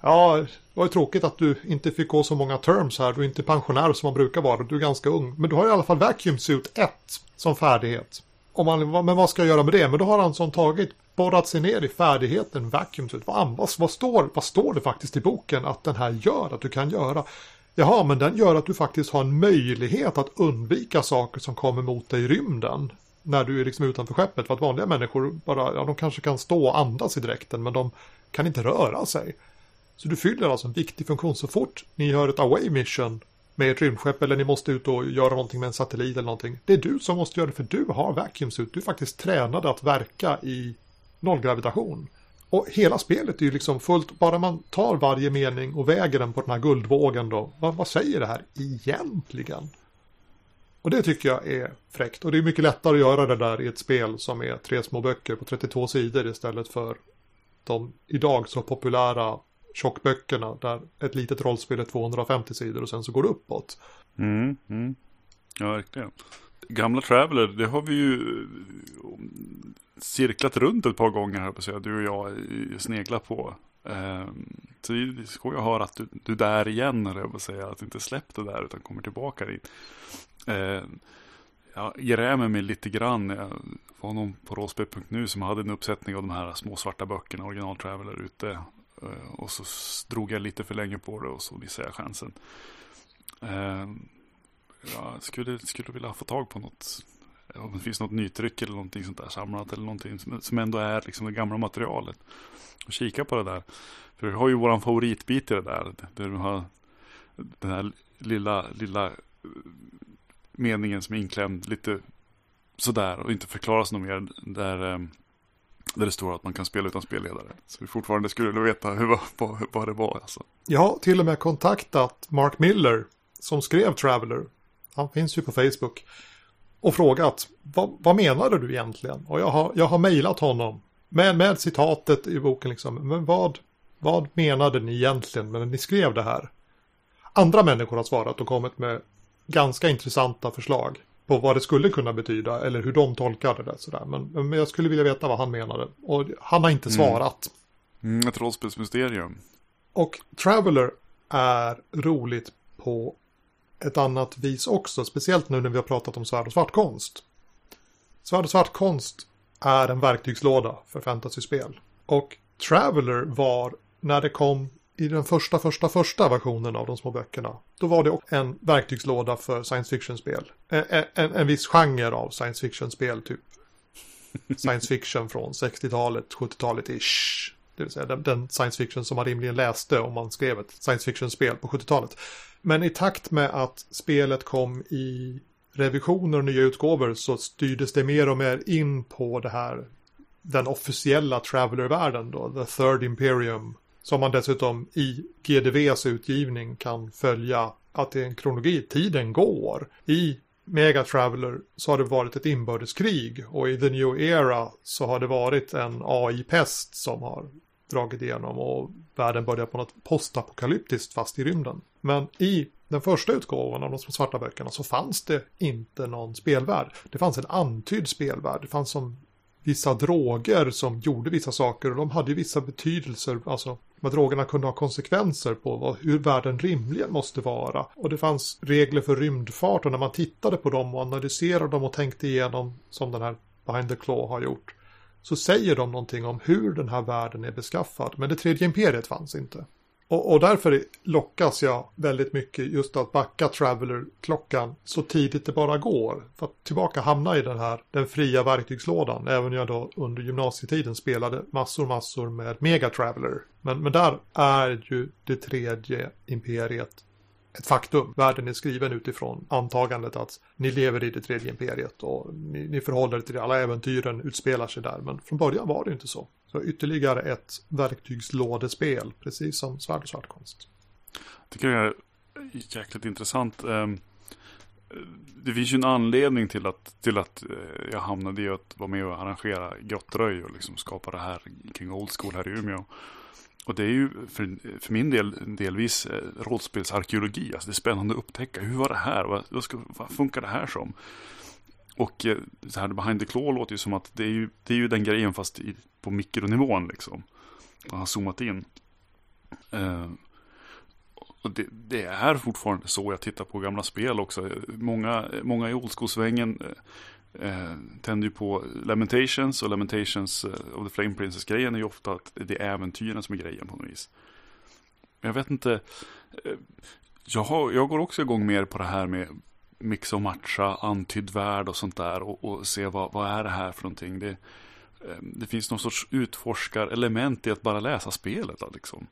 Ja, det var ju tråkigt att du inte fick gå så många terms här. Du är inte pensionär som man brukar vara. Du är ganska ung. Men du har i alla fall Vacuum Suit 1 som färdighet. Om man, men vad ska jag göra med det? Men då har han som tagit, borrat sig ner i färdigheten Vacuum Suit. Vad, vad, vad, står, vad står det faktiskt i boken att den här gör, att du kan göra? Jaha, men den gör att du faktiskt har en möjlighet att undvika saker som kommer mot dig i rymden. När du är liksom utanför skeppet. För att vanliga människor bara, ja de kanske kan stå och andas i dräkten men de kan inte röra sig. Så du fyller alltså en viktig funktion så fort ni gör ett away mission med ett rymdskepp eller ni måste ut och göra någonting med en satellit eller någonting. Det är du som måste göra det för du har vacuum suit. Du är faktiskt tränad att verka i nollgravitation. Och hela spelet är ju liksom fullt, bara man tar varje mening och väger den på den här guldvågen då. Vad, vad säger det här egentligen? Och det tycker jag är fräckt. Och det är mycket lättare att göra det där i ett spel som är tre små böcker på 32 sidor istället för de idag så populära tjockböckerna där ett litet rollspel är 250 sidor och sen så går det uppåt. Mm, mm. Ja, verkligen. Gamla Traveller, det har vi ju eh, cirklat runt ett par gånger här på att säga. Du och jag sneglar på. Ehm, så det är skoj att höra att du, du är där igen, jag på att säga. Att du inte släppt det där utan kommer tillbaka dit. Ehm, jag grämer mig lite grann. Jag var någon på råspel.nu som hade en uppsättning av de här små svarta böckerna, original Traveller ute. Eh, och så drog jag lite för länge på det och så missade jag chansen. Ehm, jag skulle, skulle vilja få tag på något. Om det finns något nytryck eller någonting sånt där samlat eller någonting som, som ändå är liksom det gamla materialet. Och kika på det där. För vi har ju våran favoritbit i det där. Där du har den här lilla, lilla eh, meningen som är inklämd lite sådär och inte förklaras något mer. Där, eh, där det står att man kan spela utan spelledare. Så vi fortfarande skulle vilja veta hur, vad, vad det var. Alltså. Jag har till och med kontaktat Mark Miller som skrev Traveller. Han finns ju på Facebook. Och frågat vad, menade du egentligen? Och jag har, jag har mejlat honom med, med citatet i boken liksom. Men vad, vad menade ni egentligen när ni skrev det här? Andra människor har svarat och kommit med ganska intressanta förslag på vad det skulle kunna betyda eller hur de tolkade det. Sådär. Men, men jag skulle vilja veta vad han menade. Och han har inte svarat. Mm. Mm, ett rollspelsmysterium. Och Traveller är roligt på ett annat vis också. Speciellt nu när vi har pratat om svärd och svartkonst. Svärd och svartkonst är en verktygslåda för fantasyspel. Och Traveller var, när det kom i den första, första, första versionen av de små böckerna. Då var det en verktygslåda för science fiction-spel. En, en, en viss genre av science fiction-spel, typ science fiction från 60-talet, 70-talet-ish. Det vill säga den, den, science fiction som man rimligen läste om man skrev ett science fiction-spel på 70-talet. Men i takt med att spelet kom i revisioner och nya utgåvor så styrdes det mer och mer in på det här den officiella Traveller-världen då, The Third Imperium som man dessutom i GDVs utgivning kan följa att det är en kronologi. Tiden går. I Mega Traveler så har det varit ett inbördeskrig och i The New Era så har det varit en AI-pest som har dragit igenom och världen börjar på något postapokalyptiskt fast i rymden. Men i den första utgåvan av de små svarta böckerna så fanns det inte någon spelvärld. Det fanns en antydd spelvärld. Det fanns som vissa droger som gjorde vissa saker och de hade vissa betydelser. Alltså de drogerna kunde ha konsekvenser på vad, hur världen rimligen måste vara. Och det fanns regler för rymdfart och när man tittade på dem och analyserade dem och tänkte igenom som den här Behind the Claw har gjort. Så säger de någonting om hur den här världen är beskaffad. Men det tredje imperiet fanns inte. Och, och, därför lockas jag väldigt mycket just att backa Traveller-klockan så tidigt det bara går. För att tillbaka hamna i den här, den fria verktygslådan. Även jag då under gymnasietiden spelade massor, massor med Mega Traveller. Men, men där är ju det tredje imperiet ett faktum. Världen är skriven utifrån antagandet att ni lever i det tredje imperiet och ni, ni förhåller er till det. Alla äventyren utspelar sig där. Men från början var det inte så. Så ytterligare ett verktygslådespel, precis som svärd och svartkonst. Jag tycker det är jäkligt intressant. Ehm, det finns ju en anledning till att, till att eh, jag hamnade i att vara med och arrangera grottröj och liksom skapa det här kring Old School här i Umeå. Och det är ju för, för min del delvis eh, rollspelsarkeologi. Alltså det är spännande att upptäcka. Hur var det här? Vad, vad, ska, vad funkar det här som? Och eh, så här behind the claw låter ju som att det är ju, det är ju den grejen fast i, på mikronivån liksom. Man har zoomat in. Uh, och det, det, är fortfarande så jag tittar på gamla spel också. Många, många i old school-svängen eh, eh, tänder ju på Lamentations och Lamentations eh, of the Flame Princess-grejen är ju ofta att det är äventyren som är grejen på något vis. Jag vet inte. Eh, jag, har, jag går också igång mer på det här med mixa och matcha, antydd värld och sånt där och, och se vad, vad är det här för någonting. Det, eh, det finns någon sorts utforskarelement i att bara läsa spelet. Liksom.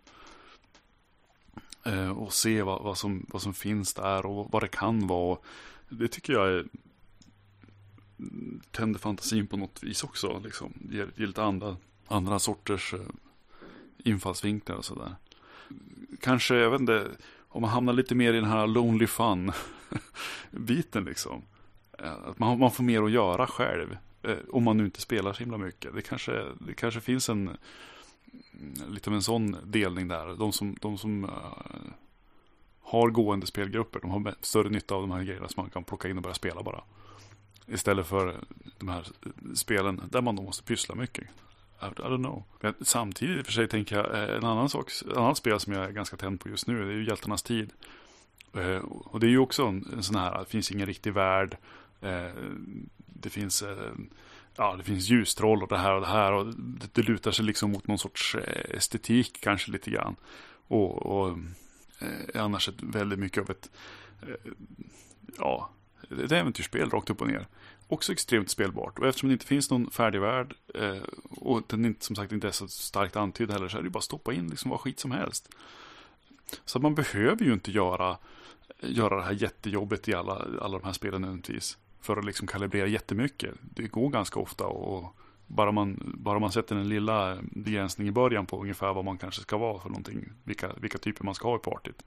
Eh, och se vad, vad, som, vad som finns där och vad det kan vara. Det tycker jag är tänder fantasin på något vis också. Liksom. Ger, ger lite andra, andra sorters eh, infallsvinklar och sådär. Kanske, jag vet inte, om man hamnar lite mer i den här lonely fun biten liksom. Eh, att man, man får mer att göra själv. Eh, om man nu inte spelar så himla mycket. Det kanske, det kanske finns en mm, lite av en sån delning där. De som, de som uh, har gående spelgrupper, de har större nytta av de här grejerna som man kan plocka in och börja spela bara. Istället för de här spelen där man då måste pyssla mycket. I don't know. Men samtidigt för sig tänker jag eh, en annan sak, ett annat spel som jag är ganska tänd på just nu, det är ju Hjältarnas tid. Eh, och det är ju också en, en sån här, det finns ingen riktig värld. Eh, det finns ja, det finns ljustroll och det här och det här. Och det, det lutar sig liksom mot någon sorts estetik kanske lite grann. Och, och annars väldigt mycket av ett, det är ett äventyrsspel rakt upp och ner. Också extremt spelbart. Och eftersom det inte finns någon färdig värld eh, och den inte, som sagt inte är så starkt antydd heller så är det bara att stoppa in liksom vad skit som helst. Så man behöver ju inte göra, göra det här jättejobbet i alla, alla de här spelen nödvändigtvis. för att liksom kalibrera jättemycket. Det går ganska ofta och bara man, bara man sätter en lilla begränsning i början på ungefär vad man kanske ska vara för någonting, vilka, vilka typer man ska ha i partyt.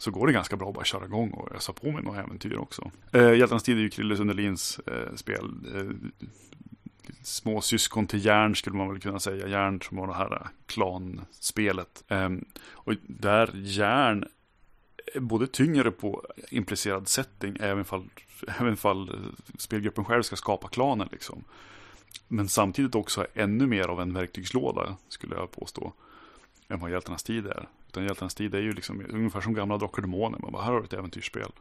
Så går det ganska bra att bara köra igång och ösa på med några äventyr också. Eh, Hjältarnas tid är ju Krille Sundelins eh, spel. Eh, små syskon till Järn skulle man väl kunna säga. Järn som var det här eh, klanspelet. Eh, och där Järn är både tyngre på implicerad setting, även fall, även fall eh, spelgruppen själv ska skapa klanen liksom. Men samtidigt också ännu mer av en verktygslåda, skulle jag påstå, än vad Hjältarnas tid är. Utan Hjältarnas tid är ju liksom ungefär som gamla Drakar och Demoner. Man bara, här har du ett äventyrsspel.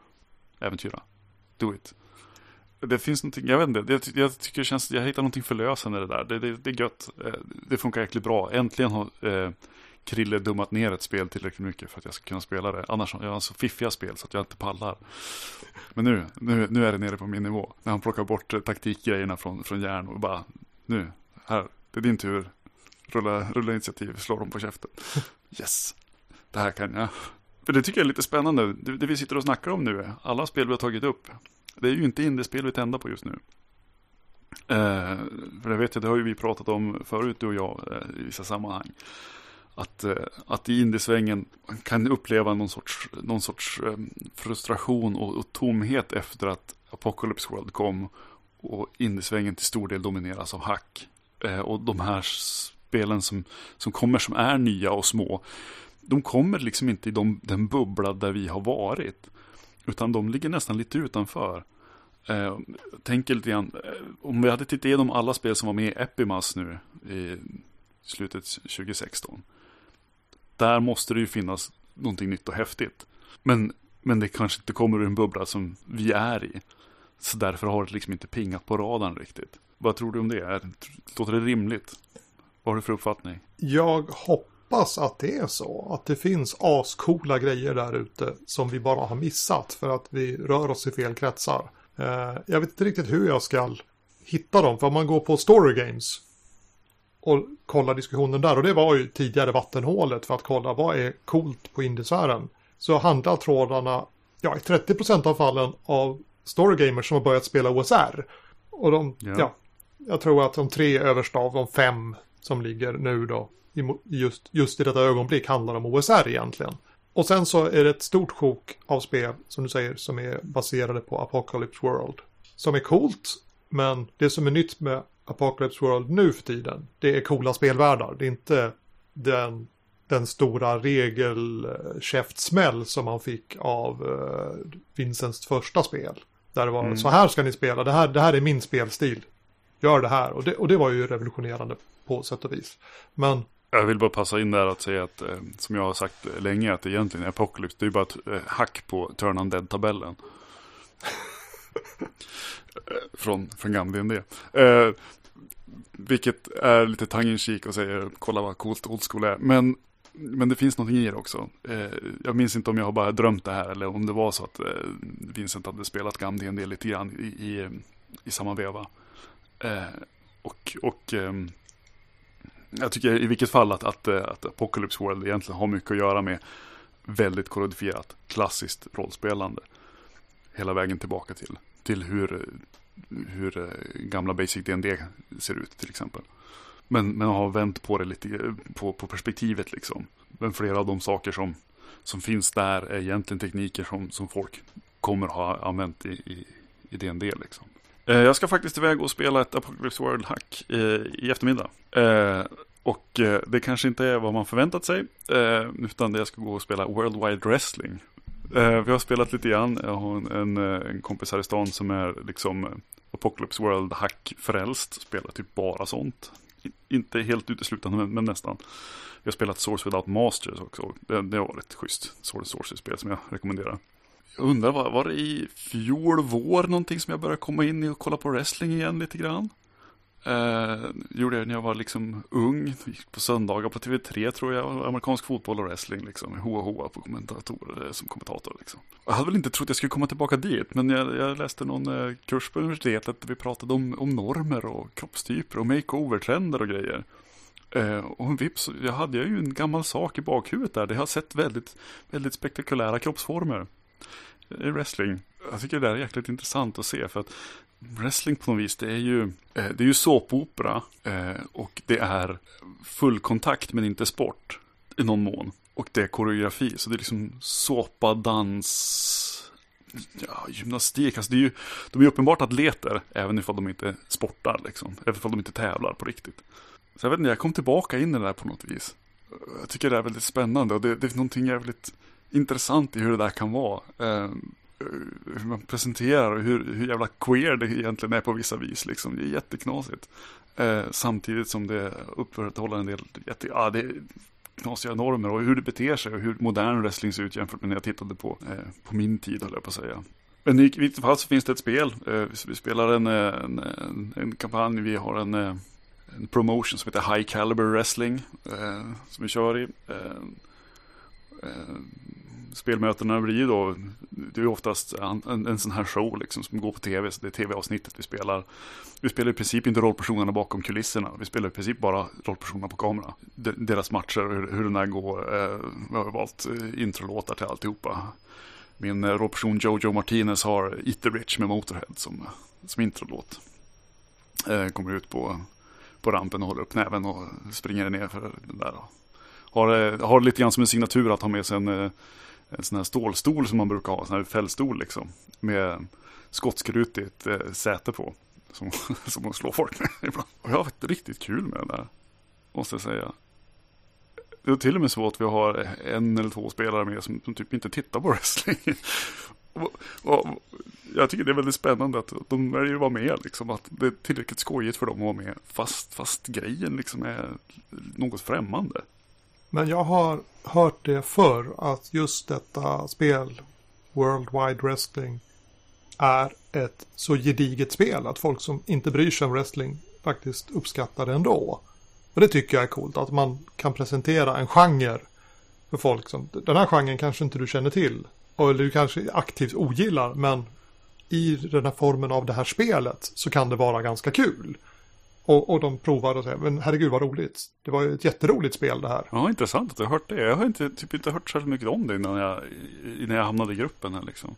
Äventyra. Do it. Det finns någonting, jag vet inte, jag, jag tycker det känns, jag hittar någonting förlösande i det där. Det, det, det är gött. Eh, det funkar jäkligt bra. Äntligen har eh, Krille dummat ner ett spel tillräckligt mycket för att jag ska kunna spela det. Annars har jag så fiffiga spel så att jag inte pallar. Men nu, nu, nu är det nere på min nivå. När han plockar bort eh, taktikgrejerna från, från järn och bara, nu, här, det är din tur. Rulla, rulla initiativ, slå dem på käften. Yes, det här kan jag. För det tycker jag är lite spännande. Det, det vi sitter och snackar om nu, alla spel vi har tagit upp. Det är ju inte indiespel vi tänder på just nu. Eh, för det vet jag, det har ju vi pratat om förut du och jag eh, i vissa sammanhang att, eh, att i indiesvängen kan uppleva någon sorts, någon sorts eh, frustration och, och tomhet efter att Apocalypse World kom och indiesvängen till stor del domineras av hack. Eh, och de här spelen som, som kommer som är nya och små, de kommer liksom inte i de, den bubbla där vi har varit. Utan de ligger nästan lite utanför. Eh, tänker lite grann, eh, om vi hade tittat igenom alla spel som var med i Epimas nu i slutet 2016 där måste det ju finnas någonting nytt och häftigt. Men, men det kanske inte kommer ur en bubbla som vi är i. Så därför har det liksom inte pingat på radarn riktigt. Vad tror du om det? Låter det rimligt? Vad har du för uppfattning? Jag hoppas att det är så. Att det finns ascoola grejer där ute som vi bara har missat för att vi rör oss i fel kretsar. Eh, jag vet inte riktigt hur jag ska hitta dem. För om man går på Story Games och kolla diskussionen där. Och det var ju tidigare vattenhålet för att kolla vad är coolt på indiesfären. Så handlar trådarna, ja i 30% av fallen av storygamers som har börjat spela OSR. Och de, ja. ja. jag tror att de tre översta av de fem som ligger nu då, just, just i detta ögonblick handlar om OSR egentligen. Och sen så är det ett stort sjok av spel, som du säger, som är baserade på Apocalypse World. Som är coolt, men det som är nytt med Apocalypse World nu för tiden. Det är coola spelvärldar. Det är inte den, den stora regelkäftsmäll som man fick av uh, Vincents första spel. Där det var mm. så här ska ni spela, det här, det här är min spelstil. Gör det här. Och det, och det var ju revolutionerande på sätt och vis. Men jag vill bara passa in där att säga att, eh, som jag har sagt länge, att egentligen är Apocalypse, det är bara ett eh, hack på Turn on Dead-tabellen. från, från gamla D&D. Eh, vilket är lite tongue och säger kolla vad coolt old school är. Men, men det finns någonting i det också. Eh, jag minns inte om jag har bara drömt det här eller om det var så att eh, Vincent hade spelat gam D&D lite grann i, i, i samma veva. Eh, och och eh, jag tycker i vilket fall att, att, eh, att Apocalypse World egentligen har mycket att göra med väldigt kodifierat klassiskt rollspelande. Hela vägen tillbaka till, till hur hur eh, gamla Basic D&D ser ut till exempel. Men, men har vänt på det lite, på, på perspektivet liksom. Men flera av de saker som, som finns där är egentligen tekniker som, som folk kommer ha använt i, i, i D&D liksom. Eh, jag ska faktiskt iväg och spela ett Apocalypse World-hack eh, i eftermiddag. Eh, och det kanske inte är vad man förväntat sig. utan det jag ska gå och spela World Wide Wrestling. Vi har spelat lite grann. Jag har en, en, kompis här i stan som är liksom Apocalypse World hack-frälst. Spelar typ bara sånt. Inte helt uteslutande men, men, nästan. Vi har spelat Source Without Masters också. Det, det har ett schysst Source-Source-spel som jag rekommenderar. Jag undrar, var, var det i fjol vår någonting som jag började komma in i och kolla på wrestling igen lite grann? Eh, gjorde jag när jag var liksom ung, gick på söndagar på TV3 tror jag, amerikansk fotboll och wrestling liksom, hoa hoa på kommentatorer, eh, som kommentator liksom. Jag hade väl inte trott jag skulle komma tillbaka dit, men jag, jag läste någon eh, kurs på universitetet där vi pratade om, om normer och kroppstyper och makeover-trender och grejer. Eh, och vips, jag hade ju en gammal sak i bakhuvudet där, det har sett väldigt, väldigt spektakulära kroppsformer i wrestling. Jag tycker det där är jäkligt intressant att se för att wrestling på något vis det är ju, eh, det är ju såpopera eh, och det är full kontakt men inte sport i någon mån. Och det är koreografi så det är liksom såpa, dans, ja, gymnastik. Alltså det är ju, de är uppenbart atleter även ifall de inte sportar liksom. Även ifall de inte tävlar på riktigt. Så jag vet inte, jag kom tillbaka in i det där på något vis. Jag tycker det är väldigt spännande och det, det är någonting jävligt intressant i hur det där kan vara. Eh, hur man presenterar och hur, hur jävla queer det egentligen är på vissa vis. Liksom. Det är jätteknasigt. Eh, samtidigt som det upprätthåller en del jätte, ja, det är knasiga normer och hur det beter sig och hur modern wrestling ser ut jämfört med när jag tittade på, eh, på min tid, höll jag på att säga. Men i vilket fall så finns det ett spel. Eh, vi spelar en, en, en, en kampanj, vi har en eh, en promotion som heter High Caliber Wrestling. Eh, som vi kör i. Ehm, ehm, Spelmötena blir ju då, det är oftast en, en, en, sån här show liksom som går på tv, så det är tv-avsnittet vi spelar. Vi spelar i princip inte rollpersonerna bakom kulisserna, vi spelar i princip bara rollpersonerna på kamera. De, deras matcher, hur, hur den här går, eh, vi har valt eh, introlåtar till alltihopa. Min eh, rollperson Jojo Martinez har Eat the Rich med Motorhead som, som introlåt. Eh, kommer ut på på rampen och håller upp näven och springer ner för den där. Har, eh, har lite grann som en signatur att ha med sig en, eh, en sån här stålstol som man brukar ha, en sån här fällstol liksom. Med skottskrutigt eh, säte på. Som, som man slår folk med ibland. Och jag har haft riktigt kul med det där. Måste jag säga. Det är till och med så att vi har en eller två spelare med som, som typ inte tittar på wrestling. och, och, jag tycker det är väldigt spännande att de väljer att vara med. Liksom, att det är tillräckligt skojigt för dem att vara med. Fast, fast grejen liksom är något främmande. Men jag har hört det förr att just detta spel, World Wide Wrestling, är ett så gediget spel att folk som inte bryr sig om wrestling faktiskt uppskattar det ändå. Och det tycker jag är coolt, att man kan presentera en genre för folk som, den här genren kanske inte du känner till. Eller du kanske aktivt ogillar, men i den här formen av det här spelet så kan det vara ganska kul. Och, och de provar och säger, men herregud vad roligt. Det var ju ett jätteroligt spel det här. Ja, intressant att du har hört det. Jag har inte, typ inte hört särskilt mycket om det innan jag, innan jag hamnade i gruppen här liksom.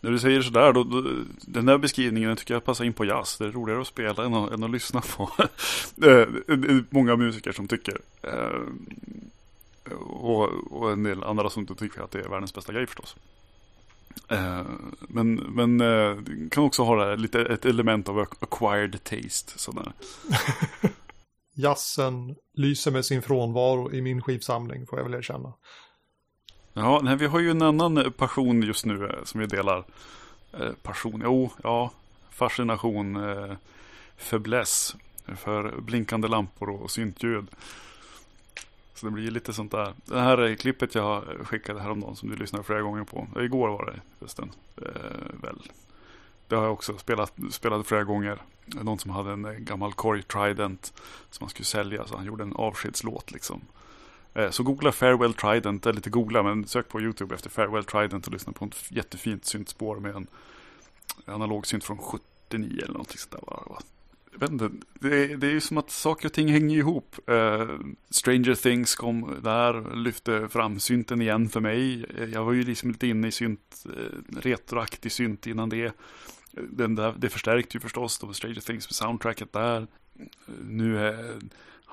När du säger sådär, då, då, den där beskrivningen tycker jag passar in på jazz. Det är roligare att spela än att, än att lyssna på. Eh, många musiker som tycker. Eh, och, och en del andra som tycker att det är världens bästa grej förstås. Eh, men men eh, kan också ha det, lite ett element av acquired taste. Sådär. Jassen lyser med sin frånvaro i min skivsamling får jag väl erkänna. Ja, nej, vi har ju en annan passion just nu eh, som vi delar. passion, jo, ja, fascination, eh, för blinkande lampor och syntljud. Så det blir lite sånt där. Det här klippet jag skickade häromdagen som du lyssnade flera gånger på. Igår var det förresten. Eh, väl. Det har jag också spelat, spelat flera gånger. Någon som hade en eh, gammal korg, Trident som han skulle sälja. Så han gjorde en avskedslåt liksom. Eh, så googla Farewell Trident, eller lite googla men sök på YouTube efter Farewell Trident och lyssna på ett jättefint syntspår med en analog synt från 79 eller någonting sånt där vet inte, det, är, det är ju som att saker och ting hänger ihop. Uh, Stranger Things kom där, lyfte fram synten igen för mig. Eh, jag var ju liksom lite inne i synt, uh, retroaktig synt innan det. Den där, det förstärkte ju förstås då Stranger Things med soundtracket där. Nu är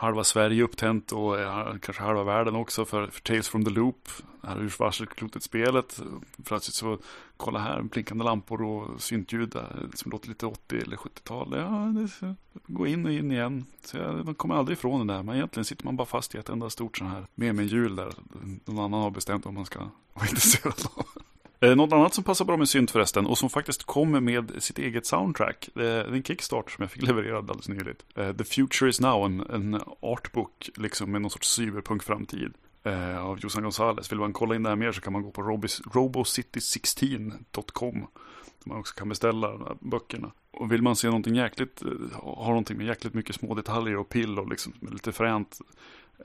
halva Sverige upptänt och eh, kanske halva världen också för, för Tales from the Loop. Det här ur varselklotet-spelet. Plötsligt så, kolla här, blinkande lampor och syntljud eh, som låter lite 80 eller 70-tal. Ja, det, gå in och in igen. Så jag, man kommer aldrig ifrån det där. Men egentligen sitter man bara fast i ett enda stort sån här med med hjul där någon annan har bestämt vad man ska vara intresserad av. Eh, något annat som passar bra med synt förresten och som faktiskt kommer med sitt eget soundtrack. Eh, det är en Kickstarter som jag fick levererad alldeles nyligt. Eh, The Future is Now, en, en artbook liksom med någon sorts cyberpunk-framtid. Eh, av Jossan Gonzales. Vill man kolla in det här mer så kan man gå på robocity16.com. Där man också kan beställa de här böckerna. Och vill man se någonting jäkligt, eh, ha någonting med jäkligt mycket små detaljer och pill och liksom lite fränt.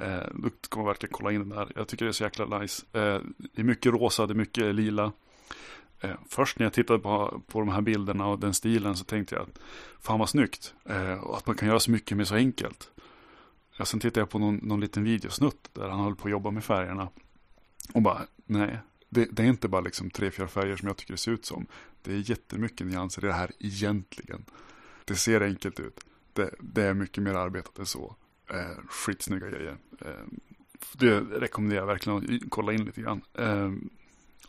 Eh, då ska man verkligen kolla in den där. Jag tycker det är så jäkla nice. det är mycket rosa, det är mycket lila. Eh, först när jag tittade på, på de här bilderna och den stilen så tänkte jag att fan vad snyggt. Eh, och att man kan göra så mycket med så enkelt. Ja, sen tittade jag på någon, någon liten videosnutt där han höll på att jobba med färgerna. Och bara, nej, det, det, är inte bara liksom tre, fyra färger som jag tycker det ser ut som. Det är jättemycket nyanser i det här egentligen. Det ser enkelt ut. Det, det är mycket mer arbetat än så. Eh, skitsnygga grejer. Eh, det rekommenderar jag verkligen att kolla in lite grann. Eh,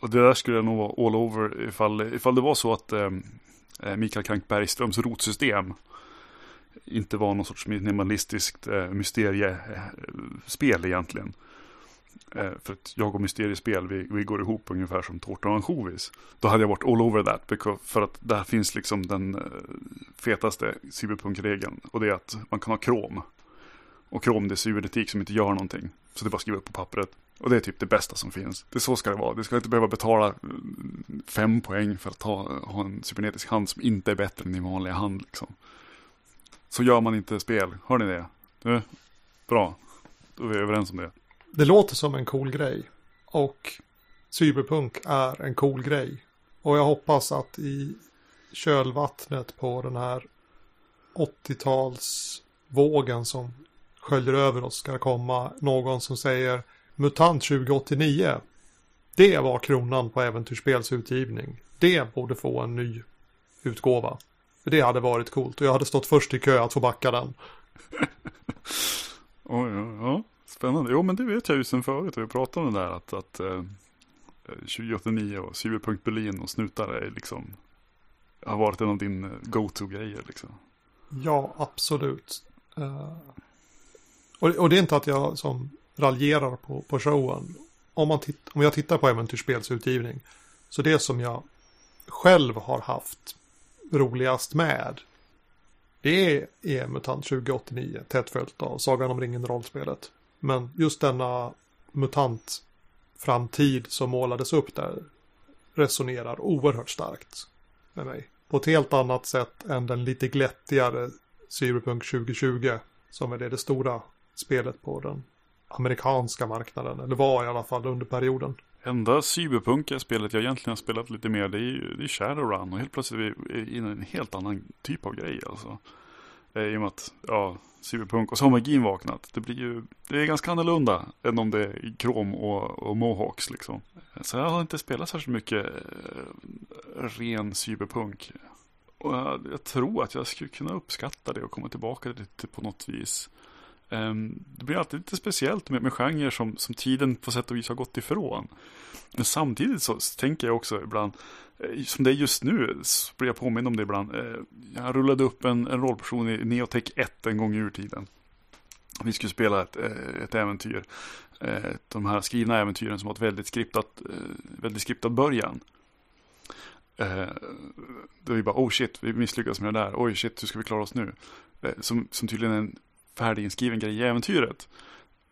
och det där skulle jag nog vara all over ifall, ifall det var så att eh, eh Mikael Krank Bergströms rotsystem inte var någon sorts minimalistiskt eh, mysteriespel egentligen. Eh, för att jag och mysteriespel, vi, vi går ihop ungefär som tårta och ansjovis. Då hade jag varit all over that. Because, för att där finns liksom den eh, fetaste cyberpunkregeln Och det är att man kan ha krom. Och krom det är cybernetik som inte gör någonting. Så det är bara att skriva upp på pappret. Och det är typ det bästa som finns. Det så ska det vara. Du ska inte behöva betala eh, fem poäng för att ha, ha en cybernetisk hand som inte är bättre än din vanliga hand. Liksom. Så gör man inte spel. Hör ni det? Du, bra. Då är vi överens om det. Det låter som en cool grej. Och cyberpunk är en cool grej. Och jag hoppas att i kölvattnet på den här 80-talsvågen som sköljer över oss ska komma någon som säger MUTANT 2089. Det var kronan på äventyrsspels utgivning. Det borde få en ny utgåva. För det hade varit coolt och jag hade stått först i kö att få backa den. Oj, ja, ja, spännande. Jo, men det vet jag ju sen förut. Vi pratade om det där att, att eh, 2089 och Cyberpunk Berlin och snutar är liksom har varit en av din eh, go-to-grejer liksom. Ja, absolut. Uh, och, och, det är inte att jag som raljerar på, på showen. Om, man titt, om jag tittar på äventyrsspelsutgivning. Så det som jag själv har haft roligast med. Det är MUTANT 2089, tätt följt av Sagan om ringen-rollspelet. Men just denna MUTANT-framtid som målades upp där resonerar oerhört starkt med mig. På ett helt annat sätt än den lite glättigare Cyberpunk 2020 som är det, det stora spelet på den amerikanska marknaden, eller var i alla fall under perioden. Enda cyberpunk-spelet jag egentligen har spelat lite mer det är ju det är Shadowrun och helt plötsligt är vi inne i en helt annan typ av grej alltså. Eh, I och med att, ja, cyberpunk och så har magin vaknat. Det blir ju, det är ganska annorlunda än om det är krom och, och mohawks liksom. Så jag har inte spelat särskilt mycket eh, ren cyberpunk. Och jag, jag, tror att jag skulle kunna uppskatta det och komma tillbaka lite på något vis. Ehm, det blir alltid lite speciellt med, med genrer som, som tiden på sätt och vis har gått ifrån. Men samtidigt så, tänker jag också ibland, eh, som det är just nu, så blir jag påmind om det ibland. Eh, jag rullade upp en, en rollperson i Neotech 1 en gång i urtiden. Vi skulle spela ett, eh, ett äventyr. De här skrivna äventyren som har ett väldigt skriptat, väldigt skriptad början. Eh, då vi bara, oh shit, vi misslyckades med det där. Oj shit, hur ska vi klara oss nu? som, som tydligen en färdiginskriven grej i äventyret.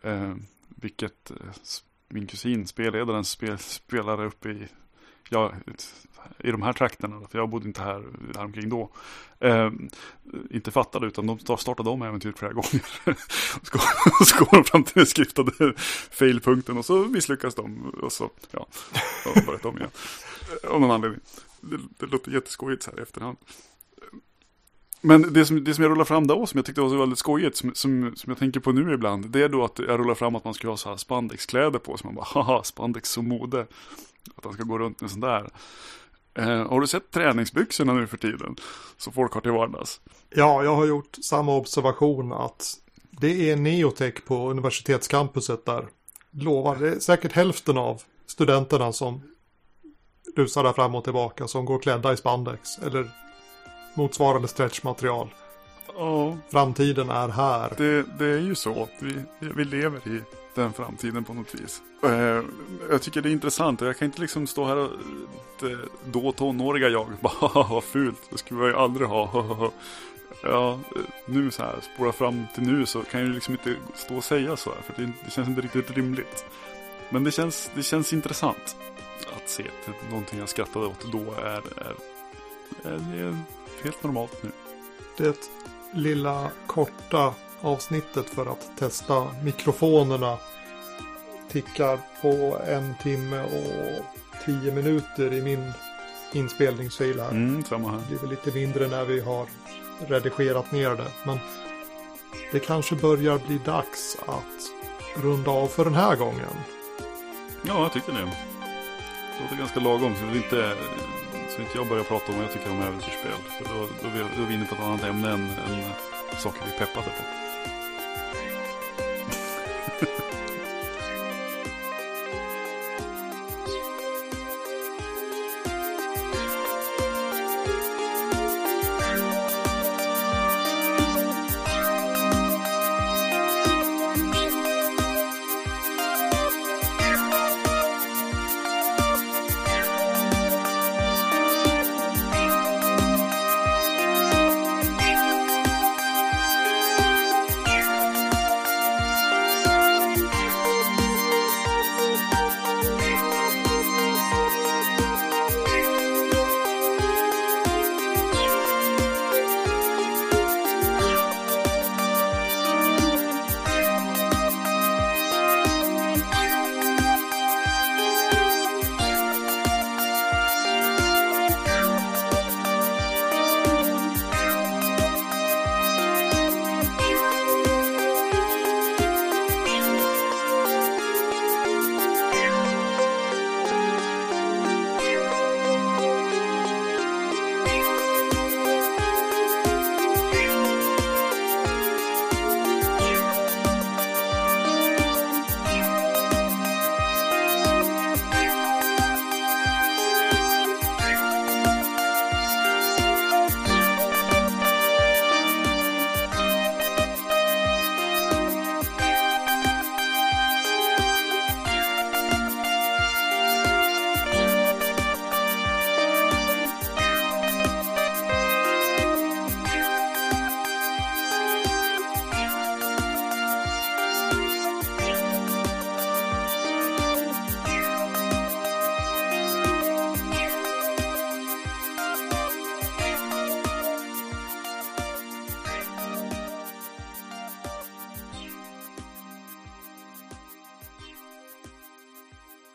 Eh, vilket eh, min kusin, spelledaren, spel, spelade uppe i, ja, i de här trakterna. För jag bodde inte här, häromkring då. Eh, inte fattade utan de startade om äventyret flera gånger. så går de fram till den skriftade failpunkten och så misslyckas de. Och så, ja, de börjat om igen. Av någon anledning. Det, det låter jätteskojigt så här i efterhand. Men det som, det som jag rullar fram då, som jag tyckte var så väldigt skojigt, som, som, som jag tänker på nu ibland, det är då att jag rullar fram att man ska ha så här spandexkläder på, så man bara, haha, spandex som mode. Att han ska gå runt med sån där. Eh, har du sett träningsbyxorna nu för tiden? Som folk har till vardags. Ja, jag har gjort samma observation att det är neotech på universitetscampuset där. Lovar, det är säkert hälften av studenterna som rusar där fram och tillbaka som går klädda i spandex. Eller motsvarande stretchmaterial. Ja. Framtiden är här. Det, det är ju så. Vi, vi lever i den framtiden på något vis. Eh, jag tycker det är intressant och jag kan inte liksom stå här och det, då tonåriga jag bara vad fult, det skulle jag ju aldrig ha. Ja, nu så här, spåra fram till nu så kan jag ju liksom inte stå och säga så här för det, det känns inte riktigt rimligt. Men det känns, det känns intressant att se att någonting jag skrattade åt då är, är, är, är helt normalt nu. Det lilla korta avsnittet för att testa mikrofonerna tickar på en timme och tio minuter i min inspelningsfil här. Mm, samma här. Det blir väl lite mindre när vi har redigerat ner det. Men det kanske börjar bli dags att runda av för den här gången. Ja, jag tycker det. Det låter ganska lagom. Så, vi inte, så inte jag börjar prata om vad jag tycker om äventyrsspel. För då, då, då är vi inne på ett annat ämne än, än saker vi peppat på.